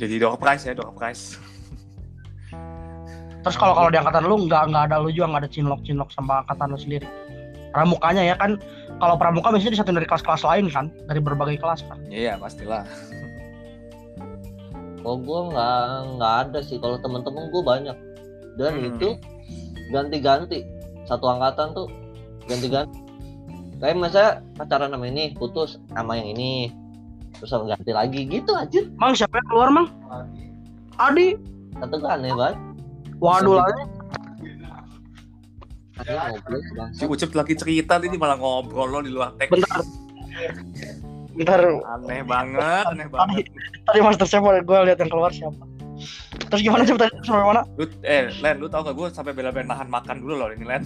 Jadi door prize ya, door prize. terus kalau kalau di angkatan lu nggak nggak ada lu juga nggak ada cinlok cinlok sama angkatan lu sendiri. Pramukanya ya kan kalau pramuka biasanya disatuin dari kelas-kelas lain kan? Dari berbagai kelas kan? Iya, pastilah. Oh gue nggak nggak ada sih. Kalau temen-temen gue banyak. Dan Hmm. itu ganti-ganti. Satu angkatan tuh ganti-ganti. Kayak masa pacaran sama ini putus sama yang ini. Terus ganti lagi. Gitu aja mang siapa yang keluar mang? Adi. Satu kan aneh banget waduh lah. Si Ucup lagi cerita ini malah ngobrol lo di luar teks. bentar. Bentar. Aneh banget, aneh banget. tadi master chef gue lihat yang keluar siapa. Terus gimana sih tadi sampai mana? Lu, eh, Len, lu tau gak? Gue sampai bela-belain nahan makan dulu loh ini, Len.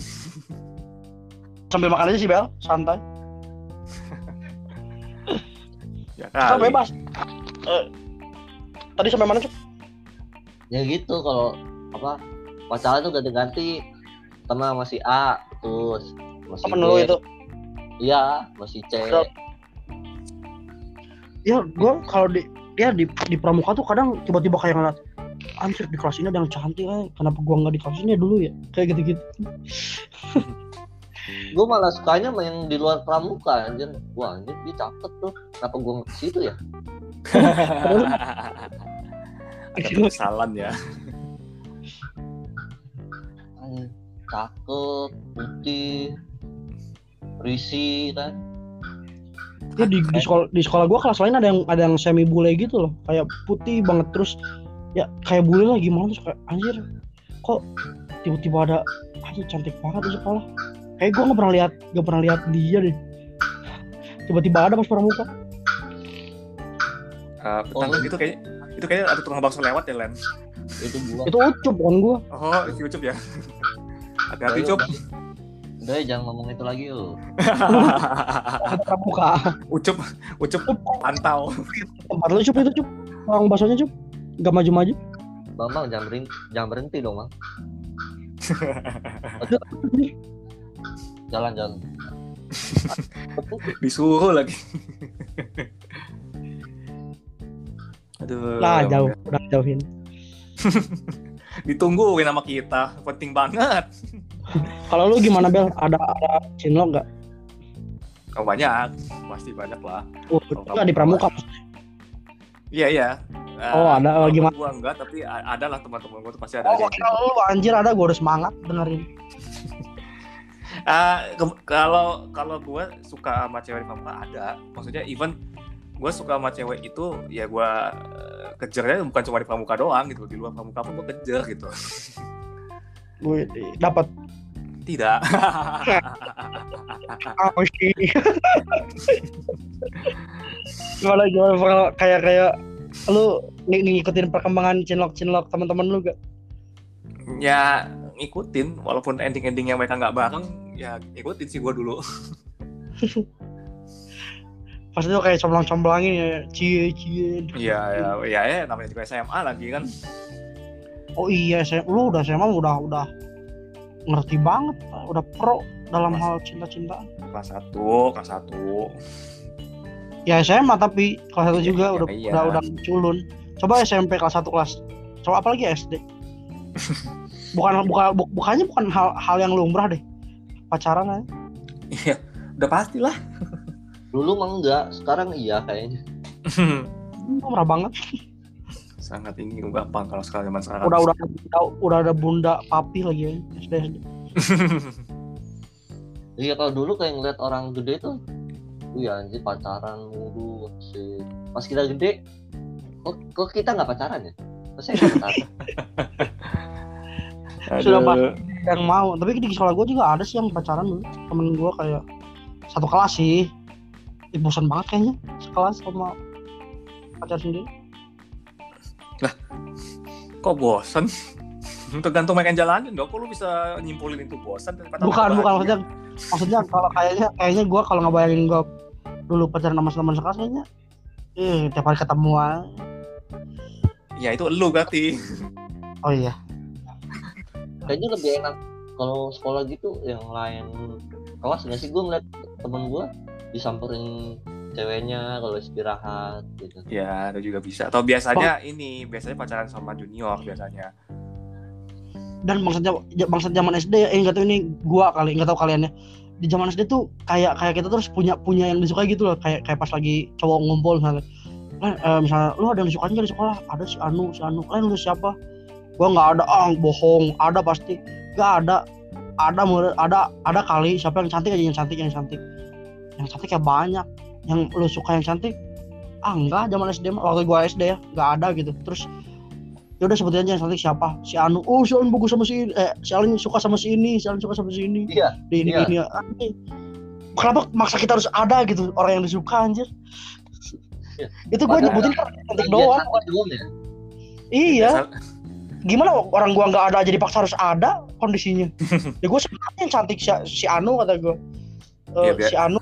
Sambil makan aja sih Bel. Santai. Ya kita kali. bebas. Eh, tadi sampai mana Cuk? ya gitu kalau apa pacaran tuh ganti-ganti. Sama masih A terus masih temen itu? Iya masih C. Udah. ya gue kalau di ya di di pramuka tuh kadang tiba-tiba kayak ngeliat anjir di kelas ini ada yang cantik eh. kenapa gua nggak di kelas ini ya dulu ya? Kayak gitu-gitu gue malah sukanya main di luar pramuka anjir. Wah anjir dia cakep tuh. Kenapa gue ke situ ya? Ada penyesalan ya. Anjir, cakep putih berisi kan? Ya di, di sekolah di sekolah gua kelas lain ada yang ada yang semi bule gitu loh. Kayak putih banget terus ya kayak bule lah gimana terus kayak anjir kok tiba-tiba ada anjir cantik banget di sekolah kayak gua nggak pernah lihat nggak pernah lihat dia deh. Tiba-tiba ada pas pramuka Eh, Oh, itu kayak itu kayaknya ada tukang bakso lewat ya, Len. itu gua. Itu ucup bukan gua? Oh, itu Ucup ya. Hati-hati, Cup. udah. Jangan ngomong itu lagi yuk Ada pramuka Ucup, Ucup pantau. tempat lu cup itu cup. Orang baksonya cup. Nggak maju-maju. Bang bang jangan berhenti jangan berhenti dong bang jalan jalan Disuruh lagi. Aduh. lah jauh udah jauhin Ditungguin sama kita. Penting banget. kalau lu gimana bel ada ada cinlok nggak Oh, banyak. Pasti banyak lah. oh, nggak di pramuka Iya, iya. Eh, Oh, ada. Oh, gimana? Gua enggak, tapi ada lah teman-teman gua tuh pasti ada oh kira lu anjir ada gua udah semangat dengerin Ah, ke- kalau kalau gue suka sama cewek di pramuka ada. Maksudnya even gue suka sama cewek itu ya gue kejarnya bukan cuma di pramuka doang gitu. Di luar pramuka pun gue kejar gitu. Gue dapat. Tidak. Apa sih gimana gimana kayak kayak lu ng- ngikutin perkembangan cinlok cinlok teman-teman lu gak ya ngikutin walaupun ending-endingnya mereka nggak bareng ya ikutin sih gue dulu. Pasti tuh kayak comblang-comblangin ya. Cie cie. Iya ya ya ya namanya juga SMA lagi kan. Oh iya saya lu udah SMA udah udah ngerti banget udah pro dalam Mas- hal cinta-cintaan kelas 1 kelas 1 ya SMA tapi kelas satu Iya, juga iya, udah iya. udah udah culun. Coba SMP kelas 1 kelas coba apalagi SD bukan bukan bu- bukannya bukan hal hal yang lumrah deh pacaran aja iya udah pasti lah dulu mah enggak sekarang iya kayaknya lumrah banget sangat ini gampang kalau sekarang zaman sekarang udah udah udah, udah ada bunda papi lagi ya SD SD iya kalau dulu kayak ngeliat orang gede tuh Wih anjir pacaran mulu sih. Pas kita gede kok, kok kita nggak pacaran ya? Saya nggak pacaran. Sudah Aduh. Yang mau tapi di sekolah gue juga ada sih yang pacaran temen gue kayak satu kelas sih. Ih, bosan banget kayaknya sekelas sama pacar sendiri. Kok bosan? Tergantung yang jalanin dong. Kok lu bisa nyimpulin itu bosan daripada bukan bukan. maksudnya maksudnya kalau kayaknya kayaknya gue kalau ngebayangin gue dulu pacaran sama teman sekelas kayaknya eh tiap hari ketemu aja. Ya itu lu berarti. Oh iya. Kayaknya lebih enak kalau sekolah gitu yang lain kelas nggak sih gue ngeliat temen gue disamperin ceweknya kalau istirahat gitu Ya, itu juga bisa. Atau biasanya ini, biasanya pacaran sama junior biasanya. Dan jam- bangsat zaman SD ya, eh enggak tahu ini gua kali, enggak tahu kalian ya. Di zaman SD tuh kayak kayak kita terus punya punya yang disukai gitu loh, kayak kayak pas lagi cowok ngumpul misalnya. Kan eh, misalnya lu ada yang disukain di sekolah? Ada si Anu, si Anu. Kalian lu siapa? Gua nggak ada, ah bohong. Ada pasti. Nggak ada. Ada murid, ada ada kali siapa yang cantik aja yang cantik yang cantik. Yang cantik ya banyak. Yang lu suka yang cantik ah enggak zaman SD mah waktu gua SD ya nggak ada gitu terus ya udah sebutin aja yang cantik siapa si Anu oh si Anu bagus sama si ini eh si Alin suka sama si ini si Alin suka sama si ini iya di ini Iya. ini Ah, ini. kenapa maksa kita harus ada gitu orang yang disuka anjir Iya. itu gua Padahal- nyebutin kan cantik Iya, doang ya iya Biasa- gimana orang gua nggak ada jadi paksa harus ada kondisinya ya gua sebenarnya yang cantik si, si Anu kata gua Iya, biar- si Anu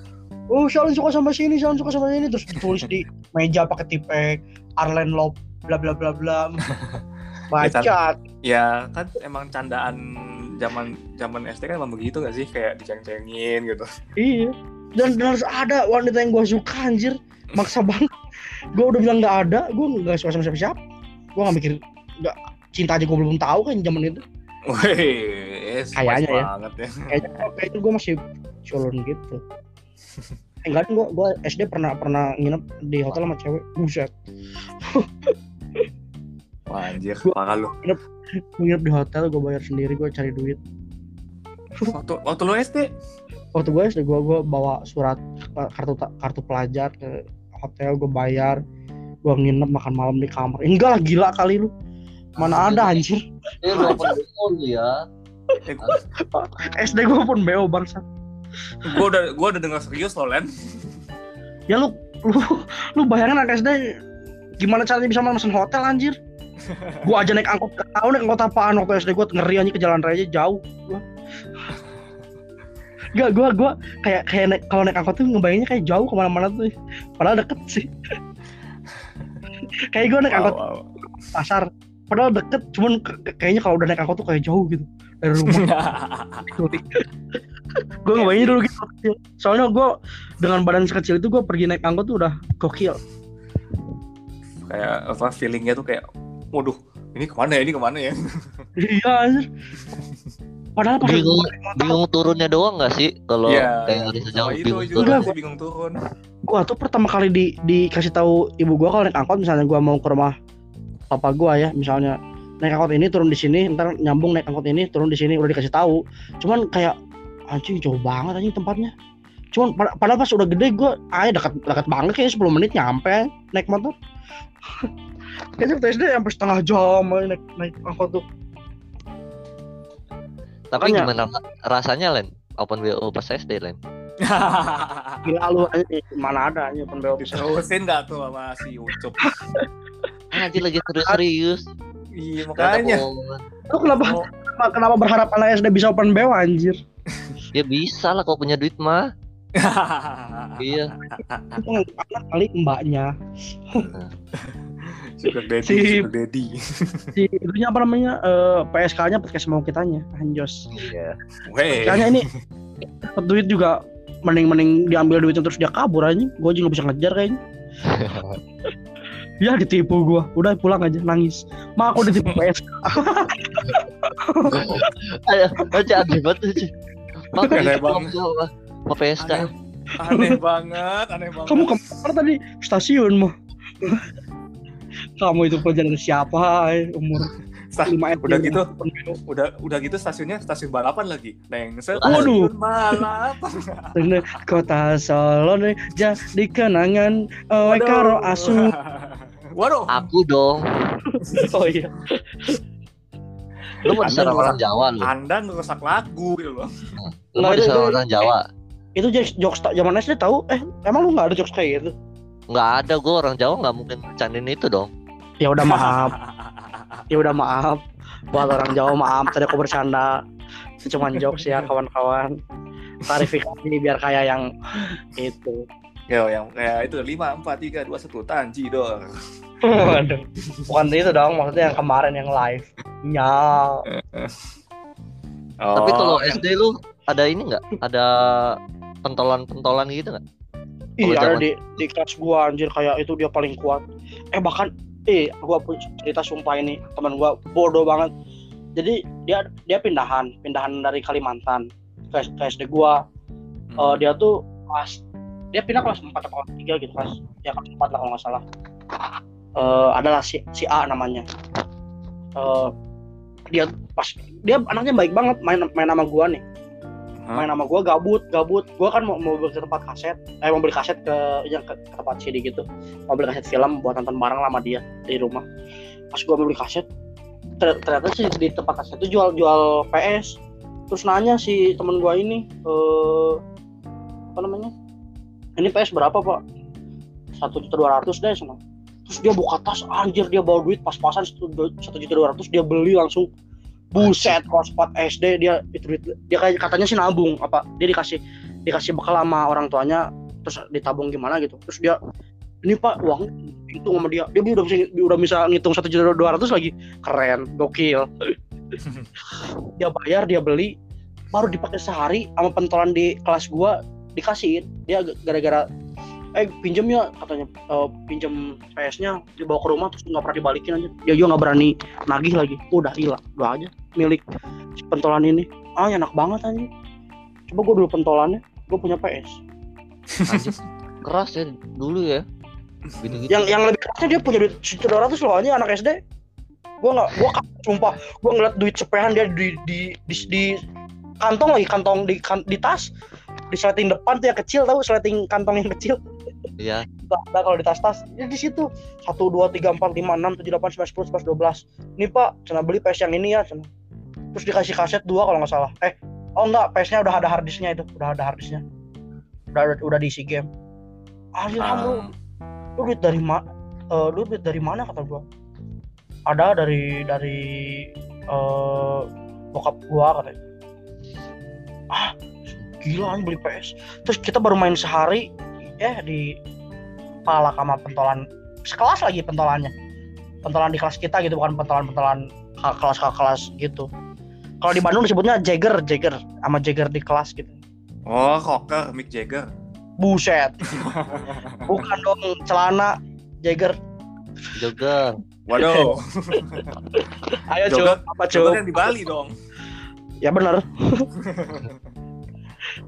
oh si Alin suka sama si ini si Alin suka sama si ini terus ditulis di meja pakai tipek Arlen Love bla bla bla bla baca Ya kan emang candaan zaman zaman SD kan emang begitu gak sih kayak diceng-cengin gitu. Iya. Dan, dan harus ada wanita yang gue suka anjir. Maksa banget. Gue udah bilang nggak ada. Gue nggak suka sama siapa-siapa. Gue nggak mikir nggak cinta aja gue belum tahu kan zaman itu. Wih, es Kayaknya ya. banget ya. Kayaknya kayaknya gue masih culun gitu. Eh, enggak gue gue SD pernah pernah nginep di hotel sama cewek. Buset. Wah, anjir, parah lu. Gue nginep di hotel gue bayar sendiri gue cari duit. Waktu waktu lu SD, Waktu gue SD gue gue bawa surat eh, kartu kartu pelajar ke hotel gue bayar. Gue nginep makan malam di kamar. Enggak lah gila kali lu. Mana ada anjir. eh lu apa dulu ya eh, SD gue pun BO bangsa. gua udah gua udah dengar serius loh, Len. Ya lu lu lu bayangin anak SD gimana caranya bisa mesen hotel anjir? Gua aja naik angkot tahu naik angkot apaan waktu SD gua ngeri aja ke jalan raya jauh gua. Gak, gua gua kayak kayak naik kalau naik angkot tuh ngebayanginnya kayak jauh ke mana-mana tuh. Padahal deket sih. kayak gua naik Wow, angkot wow. pasar. Padahal deket, cuman kayaknya kalau udah naik angkot tuh kayak jauh gitu dari rumah. gue ngebayangin dulu gitu. Soalnya gue dengan badan sekecil itu gue pergi naik angkot tuh udah gokil. kayak apa feelingnya tuh kayak waduh ini ke mana ya ini ke mana ya Iya anjir. Padahal pas Bingung. gua, bingung turunnya doang nggak sih kalau Iya, kayak harus jauh itu bingung juga turun masih bingung turun gua tuh pertama kali di dikasih tahu ibu gua kalau naik angkot misalnya gua mau ke rumah papa gua ya misalnya. Naik angkot ini turun di sini ntar nyambung naik angkot ini turun di sini udah dikasih tahu. Cuman kayak anjing jauh banget anjing tempatnya. Cuman pad- padahal pas udah gede gua ah dekat dekat banget kayak 10 menit nyampe naik motor. Kayaknya waktu SD sampai setengah jam naik naik angkot tuh. Tapi Makanya- gimana rasanya Len? Open BO pas SD Len? Gila lu mana ada open BO bisa diterusin gak tuh sama si Ucup Anjir lagi serius-serius. Iya makanya. lu kenapa Oh. kenapa- kenapa berharap anak SD bisa open BO anjir? Ya bisa lah kalau punya duit mah. Iya. Anak kali mbaknya. Sugar daddy Si- sugar daddy. si itunya apa namanya? Eh, PSK-nya podcast mau kitanya anjos. Iya. Weh, kayaknya ini duit juga mending-mending diambil duitnya terus dia kabur aja gue juga bisa ngejar kayaknya ya ditipu gue udah pulang aja. Nangis. Ma aku ditipu PSK Ayo Aja aneh banget tuh Ci. Makanya Aneh di banget. sama PSK aneh, aneh banget aneh banget. Kamu ke mana tadi? Stasiun mah kamu itu pelajaran siapa umur lima udah gitu udah udah gitu stasiunnya stasiun balapan lagi. Neng Waduh. balapan. Kota Solo nih jadi kenangan oh karo asu waduh. Aku dong. Oh iya. Lu mau diserang orang Jawa lu? Anda ngerusak lagu gitu loh. Lu mau Nggak, diserang itu- orang Jawa? Itu jokes zaman SD tahu? Eh emang lu nggak ada jokes kayak gitu? Nggak ada gue orang Jawa nggak mungkin bercandain itu dong. Ya udah maaf. Ya udah maaf. Buat orang Jawa maaf. Tadi aku bercanda. Itu cuman jokes ya kawan-kawan. Klarifikasi biar kayak yang itu. Yo, yang kayak itu. Lima empat tiga dua satu. Tanji dor Waduh. Bukan itu dong, maksudnya yang kemarin yang live. Ya. Tapi Oh, kalau SD lu ada ini nggak? Ada pentolan-pentolan gitu nggak? Kalau ada zaman- di di kelas gua anjir kayak itu dia paling kuat. Eh bahkan eh gua punya cerita sumpah ini teman gua bodoh banget. Jadi dia dia pindahan, pindahan dari Kalimantan ke, ke SD gua. hmm. Eh, dia tuh kelas dia pindah kelas 4 atau kelas 3 gitu kelas ya kelas 4 lah kalau nggak salah. Eh adalah si, si A namanya. Eh dia pas dia anaknya baik banget main main sama gua nih. Hah? main sama gue gabut gabut. Gue kan mau, mau beli ke tempat kaset eh mau beli kaset ke yang ke, ke tempat CD gitu. Mau beli kaset film buat nonton bareng lama dia di rumah. Pas gue mau beli kaset ter- ternyata sih di tempat kaset itu jual jual PS terus nanya si temen gue ini eh apa namanya? Ini PS berapa pak? Satu juta dua ratus deh sana terus dia buka tas anjir dia bawa duit pas-pasan satu satu juta dua ratus dia beli langsung. Buset kelas 4 SD dia itu duit dia kayak katanya sih nabung apa dia dikasih dikasih bekal sama orang tuanya terus ditabung gimana gitu. Terus dia ini pak uang itu sama dia. Dia udah bisa udah bisa ngitung satu juta dua ratus lagi. Keren gokil. Dia bayar dia beli baru dipakai sehari sama pentolan di kelas gua dikasihin. Dia gara-gara eh pinjem ya katanya. Eh, pinjem PS-nya dibawa ke rumah terus nggak pernah dibalikin aja. Dia juga nggak berani nagih lagi. Udah hilang. Udah aja milik si pentolan ini. Ah enak banget anjing. Coba gue dulu pentolannya gue punya PS. Anjir, keras ya dulu ya. Gitu-gitu. yang yang lebih kerasnya dia punya duit sejuta dua ratus loh anjing anak SD gue nggak gue sumpah gue ngeliat duit cepehan dia di di di, di kantong lagi kantong di kan, di tas. Di sleting depan tuh yang kecil tahu? Sleting kantong yang kecil Iya. Ada kalau di tas-tas ya di situ. Satu dua tiga empat lima enam tujuh delapan sembilan sepuluh sebelas dua belas. Ini pak cina beli PS yang ini ya cina. Terus dikasih kaset dua kalau nggak salah. Eh oh enggak PS-nya udah ada harddisknya itu. Udah ada harddisknya udah udah, udah diisi game. Anjir, Ah, lu lu duit dari mana lu duit dari mana kata gua? Ada dari dari eh bokap gua katanya ah gila beli PS. Terus kita baru main sehari ya di palak sama pentolan. Sekelas lagi pentolannya. Pentolan di kelas kita gitu bukan pentolan pentolan kelas kelas gitu. Kalau di Bandung disebutnya Jagger Jagger. Sama Jagger di kelas gitu. Oh rocker Mick Jagger. Buset. Bukan dong celana Jagger. Jogger. waduh. Ayo cuy apa Jagger yang di Bali dong. Ya bener.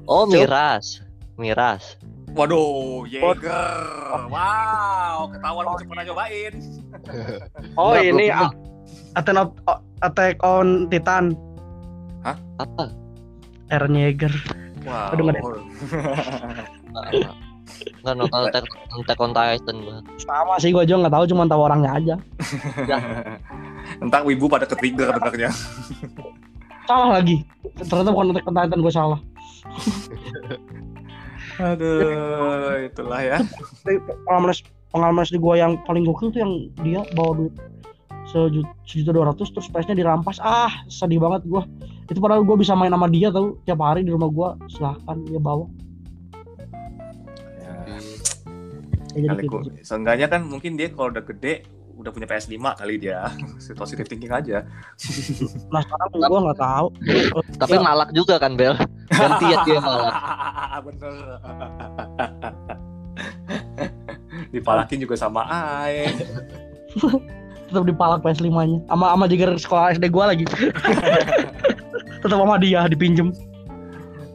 Oh, Cuk. miras. Miras. Waduh Jagger wow ketahuan lu pernah cobain oh ini belum. a- Attack on, Attack on Titan. Apa? Eren Yeager wow. Aduh, nggak Enggak nonton Attack Attack on Titan sama sih gua juga nggak tahu cuma tahu orangnya aja. Entah wibu pada ketrigger dengarnya. salah lagi. Ternyata bukan Attack on Titan gue salah Aduh, itulah ya. Tapi pengalaman pengalaman SD gue yang paling gokil tuh yang dia bawa duit sejuta, sejuta dua ratus terus PS-nya dirampas. Ah sedih banget gue itu padahal gue bisa main sama dia tau tiap hari di rumah gue silahkan dia bawa. Ya, ya, jadi kali gitu. seenggaknya kan mungkin dia kalau udah gede udah punya PS5 kali dia. Positive thinking aja. nah sekarang gue nggak tahu Tapi Ya. malak juga kan, Bel? Gantian dia malak. Bener. Dipalakin juga sama Ae. tetap dipalak PS5 nya sama sama Jagger sekolah SD gue lagi tetap sama dia dipinjem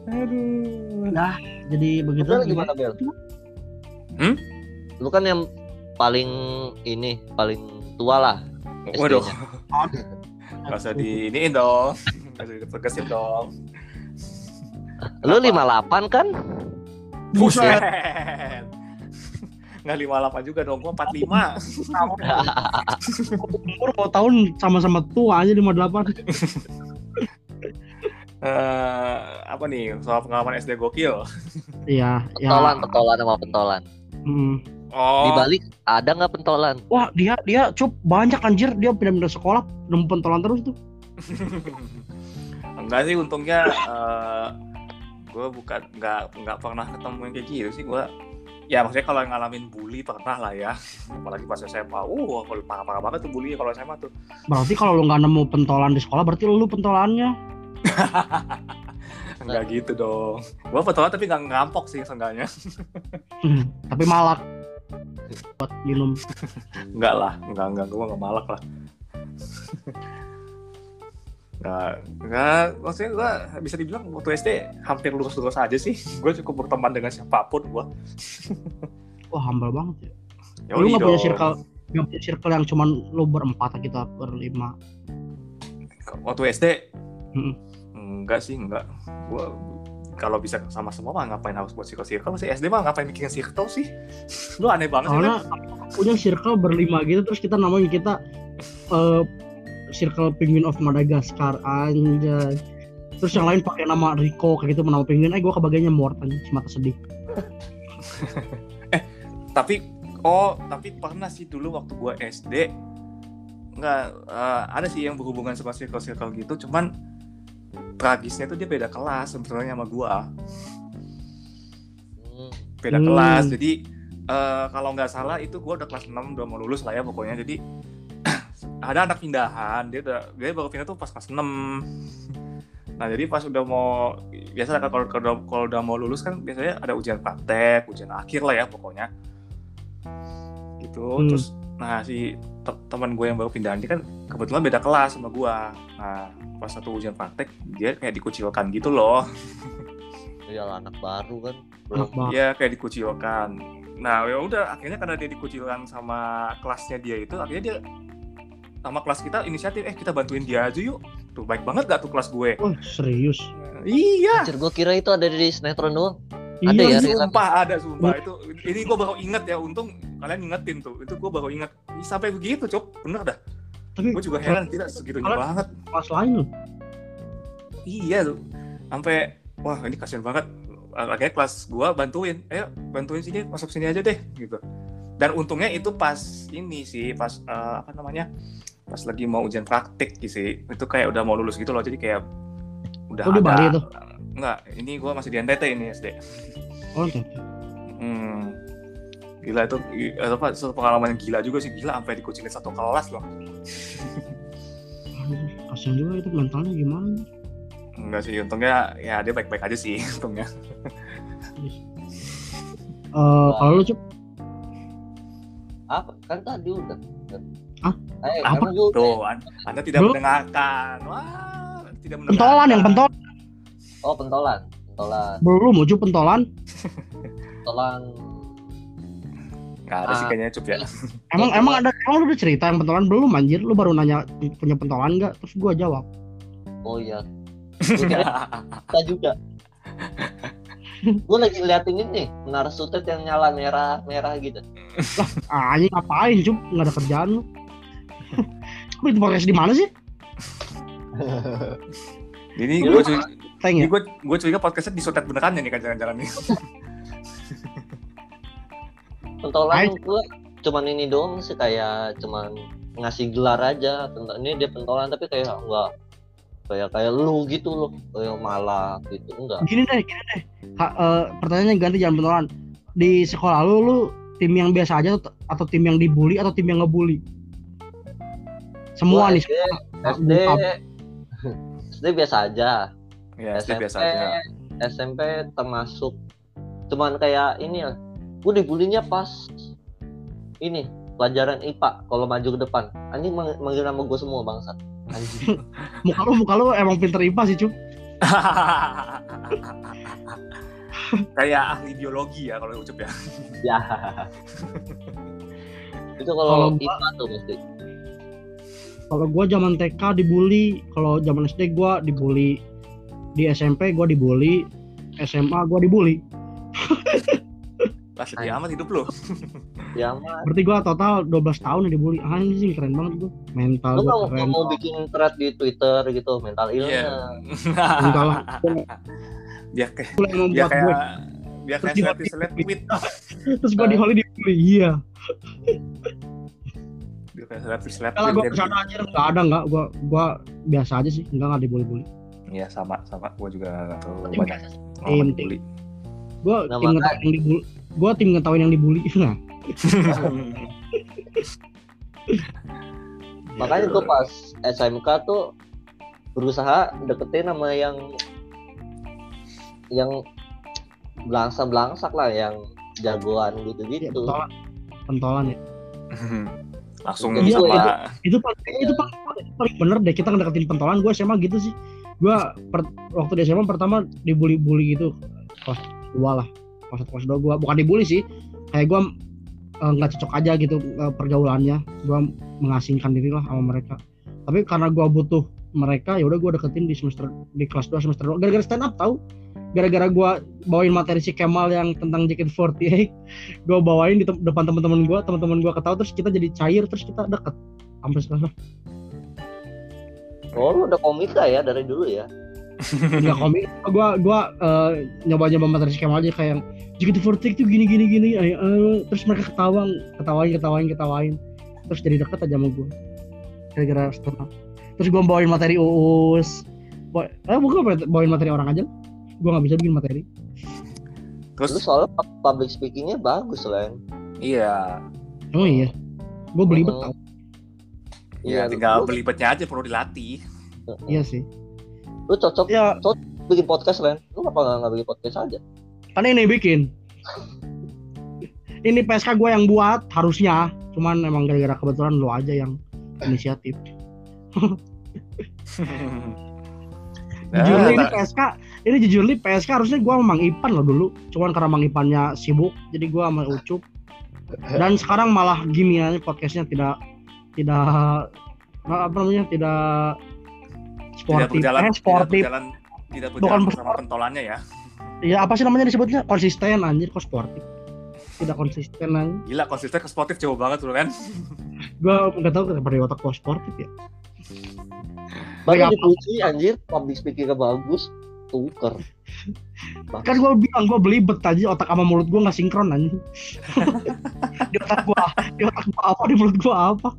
Aduh. nah jadi begitu Bel gimana, Bel? Hmm? Lu kan yang paling ini, paling tua lah. Waduh, gak usah di iniin dong. Gak usah ditegasin dong. Lu 58 kan? buset Nggak 58 juga dong, gua 45. umur mau tahun sama-sama tua aja 58 Eh, apa nih soal pengalaman SD gokil? iya Pentolan, pentolan sama pentolan. Hmm. Oh, Di Bali ada nggak pentolan? Wah dia dia cup banyak anjir. Dia pindah-pindah sekolah nemu pentolan terus tuh. enggak sih untungnya eh gue bukan nggak nggak pernah ketemu yang kayak gitu sih gue ya maksudnya kalau ngalamin bully pernah lah ya. Apalagi pas SMA uh kalau parah-parah banget tuh bully kalau SMA tuh. Berarti kalau lu nggak nemu pentolan di sekolah berarti lu pentolannya. enggak gitu dong. Gua betul tapi nggak ngerampok sih seenggaknya. Hmm, Tapi malak buat minum. enggak lah enggak enggak gua nggak malak lah Nggak, nggak, maksudnya gua bisa dibilang waktu SD hampir lurus-lurus aja sih. Gue cukup berteman dengan siapa pun gua. Wah humble banget ya. Ya lu nggak punya circle nggak punya circle yang cuman lu berempat kita berlima. Waktu SD Mm-mm. enggak sih enggak. Gua kalau bisa sama semua mah ngapain harus buat circle circle sih SD mah ngapain bikin circle sih lu aneh banget sih Soalnya kan? punya circle berlima gitu terus kita namanya kita eh, circle penguin of Madagascar anjay. Terus yang lain pakai nama Rico kayak gitu nama penguin. Eh gua kebagiannya Mort anjing semata sedih. tapi oh tapi pernah sih dulu waktu gua SD nggak eh, ada sih yang berhubungan sama circle circle gitu cuman tragisnya tuh dia beda kelas sebetulnya sama gua Hmm. beda Hmm. kelas jadi eh, kalau nggak salah itu gua udah kelas 6 udah mau lulus lah ya pokoknya jadi ada anak pindahan dia udah dia baru pindah tuh pas kelas 6 nah jadi pas udah mau biasa kan kalau kalau kalau udah mau lulus kan biasanya ada ujian praktek ujian akhir lah ya pokoknya gitu Hmm. terus nah si te- teman gue yang baru pindahan dia kan kebetulan beda kelas sama gue nah pas satu ujian praktek dia kayak dikucilkan gitu loh Ya anak baru kan. Anak Belum baru. Iya kayak dikucilkan. Nah ya udah akhirnya karena dia dikucilkan sama kelasnya dia itu akhirnya dia sama kelas kita inisiatif eh kita bantuin dia aja yuk. Tuh baik banget gak tuh kelas gue? Oh serius. Iya. Anjir, gua kira itu ada di sinetron doang. Ada Iya, ya, iya. Riz? Sumpah ada sumpah itu. Ini gue baru inget ya untung kalian ingetin tuh. Itu gue baru inget Ih, sampai begitu cok bener dah. Gue juga heran kita segitunya Kalian- banget. kelas lain loh. Iya tuh. Sampai wah ini kasihan banget. Akhirnya kelas gua bantuin, ayo bantuin sini masuk sini aja deh gitu. Dan untungnya itu pas ini sih pas eh, apa namanya pas lagi mau ujian praktik gitu sih. Itu kayak udah mau lulus gitu loh. Jadi kayak udah Oh, ada. Bali itu? Enggak, ini gua masih di NTT ini SD. Oh, oke. Hmm. Gila itu apa satu pengalaman yang gila juga sih gila sampai dikucilin satu kelas loh. Kasian juga itu mentalnya gimana. Enggak sih, untungnya ya dia baik-baik aja sih untungnya. Eh kalau lu cup Apa? Kan tadi udah. Hah? Eh, Apa? kan. Tuh, An- Anda tidak Belum. mendengarkan. Wah, tidak mendengarkan. pentolan yang pentol Oh, pentolan. Pentolan. belum mau pentolan. Pentolan. Nggak ada sih Ah. kayaknya cup ya. Emang emang ada emang lu udah cerita yang pentolan belum anjir? Lu baru nanya punya pentolan nggak? Terus gua jawab. Oh iya. Gua kita juga. gue lagi liatin ini menara sutet yang nyala merah merah gitu. Ah, anjing ngapain cup? Nggak ada kerjaan lu. Lu itu podcast di mana sih? Ini gue Teng ini gue gue curiga podcastnya disotet beneran ya nih kan jangan-jangan nih. Pentolan gue cuman ini doang sih kayak cuman ngasih gelar aja. Pentol ini dia pentolan tapi kayak enggak kayak kayak lu gitu loh kayak malah gitu enggak Gini deh, gini deh. Ha, eh, pertanyaannya ganti jangan pentolan. Di sekolah lu lu tim yang biasa aja atau, atau tim yang dibully atau tim yang ngebully? Semua Gua nih. SD SD SD biasa aja Ya, SD SMP biasa aja. SMP termasuk cuman kayak ini lah gue dibulinya pas ini pelajaran IPA kalau maju ke depan anjing mang- manggil nama gue semua bangsat anjing Muka lu muka lu emang pinter IPA sih cup. Kayak ahli biologi ya kalau ucup ya. ya itu Kalau IPA tuh mesti Kalau gua zaman TK dibully, kalau zaman SD gua dibully. Di SMP gua dibully, SMA gua dibully. Lah sedih amat hidup lu. ya mah Berarti gua total 12 tahun dibully. Anjing keren banget gua. Mental lu gua mau, keren. mau bikin thread di Twitter gitu mental Iya. illness Mental Biar kayak gua yang biar membuat kayak gue. biar kayak seleb seleb tweet. Terus gua di Holly dibully. Iya. Biar kayak seleb seleb Kalau gua ke sana aja nggak ada nggak. Gua gua biasa aja sih. Enggak nggak dibully-bully. Iya sama sama gue juga nggak terlalu banyak tim-. Gua Nah, tim makanya- yang dibully. Gue tim ngetawain yang dibully nah Makanya tuh pas SMK tuh berusaha deketin sama yang yang belangsa belangsak lah yang jagoan gitu ya, gitu. pentolan. Pentolan ya. Langsung Iya, sama. itu itu paling, itu paling bener deh kita ngedeketin pentolan gue SMA gitu sih. Gue per- waktu di SMA pertama dibully-bully gitu. Kelas dua lah maksud satu dua gue bukan dibully sih. Kayak gue eh, nggak cocok aja gitu uh, pergaulannya. Gue mengasingkan diri lah sama mereka. Tapi karena gue butuh mereka ya udah gue deketin di semester di kelas 2 semester dua. Gara-gara stand up tau? Gara-gara gue bawain materi si Kemal yang tentang JKT48 gue bawain di depan teman-teman gue teman-teman gue ketawa terus kita jadi cair terus kita deket. Sampai sekarang. Oh lu udah komika ya dari dulu ya? Nggak komik. Gue gue uh, nyoba nyoba materi si Kemal aja kayak JKT48 tuh gini gini gini ay, ay, terus mereka ketawa ketawain ketawain ketawain. Terus jadi dekat aja sama gue gara-gara setelah terus gue bawain materi uus. Baw eh bukan bawain materi orang aja gue nggak bisa bikin materi. Terus? Lu soalnya public speakingnya bagus lah iya. Oh iya. Gue beli hmm. tau. Iya, iya tinggal tinggal belibetnya aja perlu dilatih. Hmm. Iya sih. Lu cocok ya. cocok bikin podcast Len. Lu kenapa nggak bikin podcast aja? Kan ini bikin. Ini PSK gue yang buat harusnya. Cuman emang gara-gara kebetulan lo aja yang inisiatif. Jujur Nah, ini PSK ini jujur nih PSK harusnya gue sama Mang Ipan loh dulu. Cuman karena Mang Ipannya sibuk jadi gue sama Ucup. Dan sekarang malah gini aja podcastnya tidak tidak apa namanya tidak tidak sportif. berjalan eh, tidak sportif. berjalan tidak Bukan berjalan sport. bersama pentolannya ya ya apa sih namanya disebutnya? Konsisten anjir kok sportif? Tidak konsisten anjir. Gila konsisten ke sportif jauh banget tuh kan? Gue nggak tahu kenapa di otak gue sportif ya. Nggak dipuji anjir. Public speakingnya bagus. Tuker. kan gue bilang gue belibet aja otak sama mulut gue nggak sinkron anjing di otak gue di otak gue apa di mulut gue apa?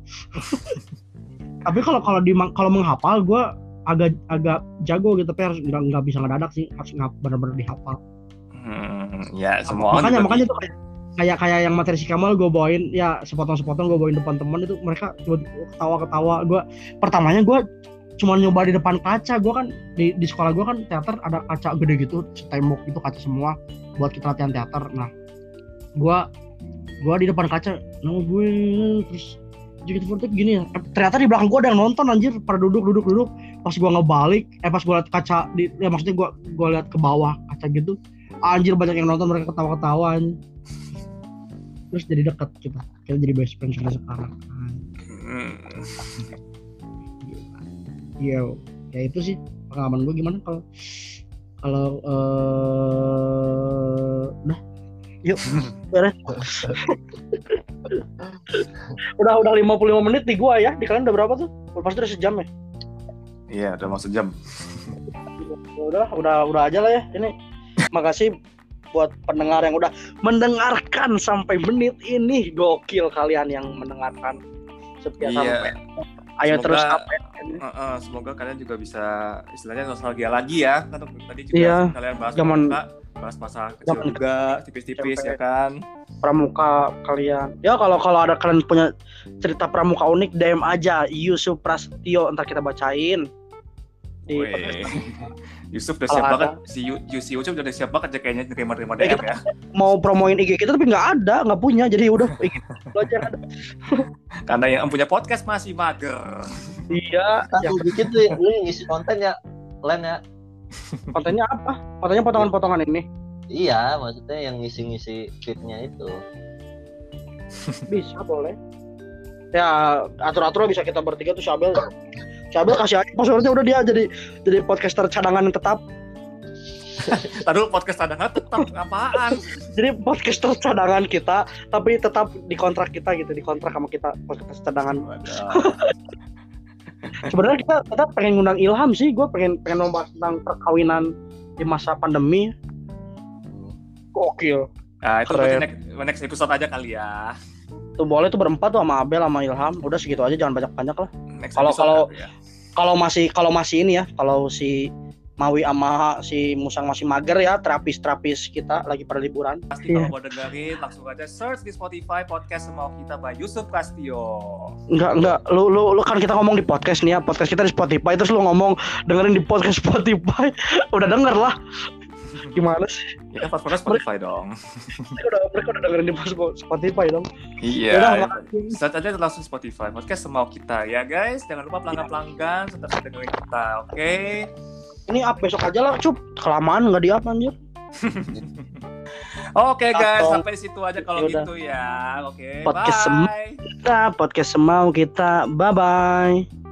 Tapi kalau kalau di kalau menghafal gue agak agak jago gitu tapi harus nggak nggak bisa ngedadak sih. Harus nggak benar-benar dihafal. Hmm, ya semua makanya makanya tuh kayak kayak kayak yang materi si Kamal gue bawain ya sepotong-sepotong gue bawain depan teman itu mereka ketawa-ketawa. Gue pertamanya gue cuma nyoba di depan kaca. Gue kan di, di sekolah gue kan teater ada kaca gede gitu tembok itu kaca semua buat kita latihan teater. Nah gue gue di depan kaca nama gue terus jadi seperti gini ya ternyata di belakang gue ada yang nonton anjir. Pada duduk duduk duduk pas gue ngebalik eh pas gue liat kaca di ya maksudnya gue gue liat ke bawah kaca gitu. Anjir banyak yang nonton mereka ketawa-ketawa anjir. terus jadi dekat kita. Kita jadi best friend sampai sekarang Hmm, iya ya itu sih pengalaman gue gimana kalau kalau eh udah yuk beres. Udah udah 55 menit di gua ya. Di kalian udah berapa tuh? Pasti udah sejam ya? Iya udah mau sejam udah udah udah aja lah ya. Ini makasih buat pendengar yang udah mendengarkan sampai menit ini. Gokil kalian yang mendengarkan. Setia sampai. Iya ayo Semoga- terus sampai Heeh, semoga kalian juga bisa istilahnya nostalgia lagi ya. Tadi juga Iya, kalian bahas zaman- bahas masa kecil zaman juga tipis-tipis ya kan? Pramuka kalian. Ya kalau kalau ada kalian punya cerita pramuka unik DM aja Yusuf Prasetyo ntar kita bacain. Di. Yusuf udah siap ada. banget si Yu- Yu- si Yusuf udah siap banget ya kayaknya terima-terima Eh, DM kita- ya. mau promoin IG kita tapi nggak ada nggak punya. Jadi udah IG lu aja yang ada. karena yang punya podcast masih mager. Iya Kan ya, tuh lu yang ngisi konten ya Len ya. Kontennya apa? Kontennya potongan-potongan ini? Iya, maksudnya yang ngisi-ngisi fitnya itu. bisa boleh. Ya atur-atur bisa kita bertiga tuh Syabel. Syabel kasih aja passwordnya udah dia jadi jadi podcaster cadangan yang tetap. Aduh podcast cadangan tetap apaan? Jadi podcaster cadangan kita tapi tetap di kontrak kita gitu di kontrak sama kita podcast cadangan. Waduh. Sebenarnya kita kita pengen ngundang Ilham sih gue pengen pengen membahas tentang perkawinan di masa pandemi gokil Nah, itu Keren. next, next episode aja kali ya. tuh boleh tuh berempat tuh sama Abel sama Ilham udah segitu aja jangan banyak banyak lah Kalau- kalau- ya. kalau masih kalau masih ini ya kalau si Mawi sama si Musang masih mager ya, terapis-terapis kita lagi pada liburan. Pasti Iya. kalau mau dengerin langsung aja search di Spotify podcast semau kita by Yusuf Kastio. Enggak, enggak. Lu, lu, lu kan kita ngomong di podcast nih ya. Podcast kita di Spotify. Terus lu ngomong dengerin di podcast Spotify. Udah denger lah. Gimana sih? Ya kan platformnya Spotify dong. Mereka udah, mereka udah dengerin di Spotify dong. Iya. Yaudah, makasih. Search aja langsung Spotify podcast semau kita ya guys. Jangan lupa pelanggan-pelanggan tetap dengerin kita, oke? Ini up besok aja lah, cup. Kelamaan nggak di up anjir. Oke guys, Atau- sampai situ aja kalau Yaudah. gitu ya. Oke, Podcast bye. Kita podcast semau kita. Bye bye.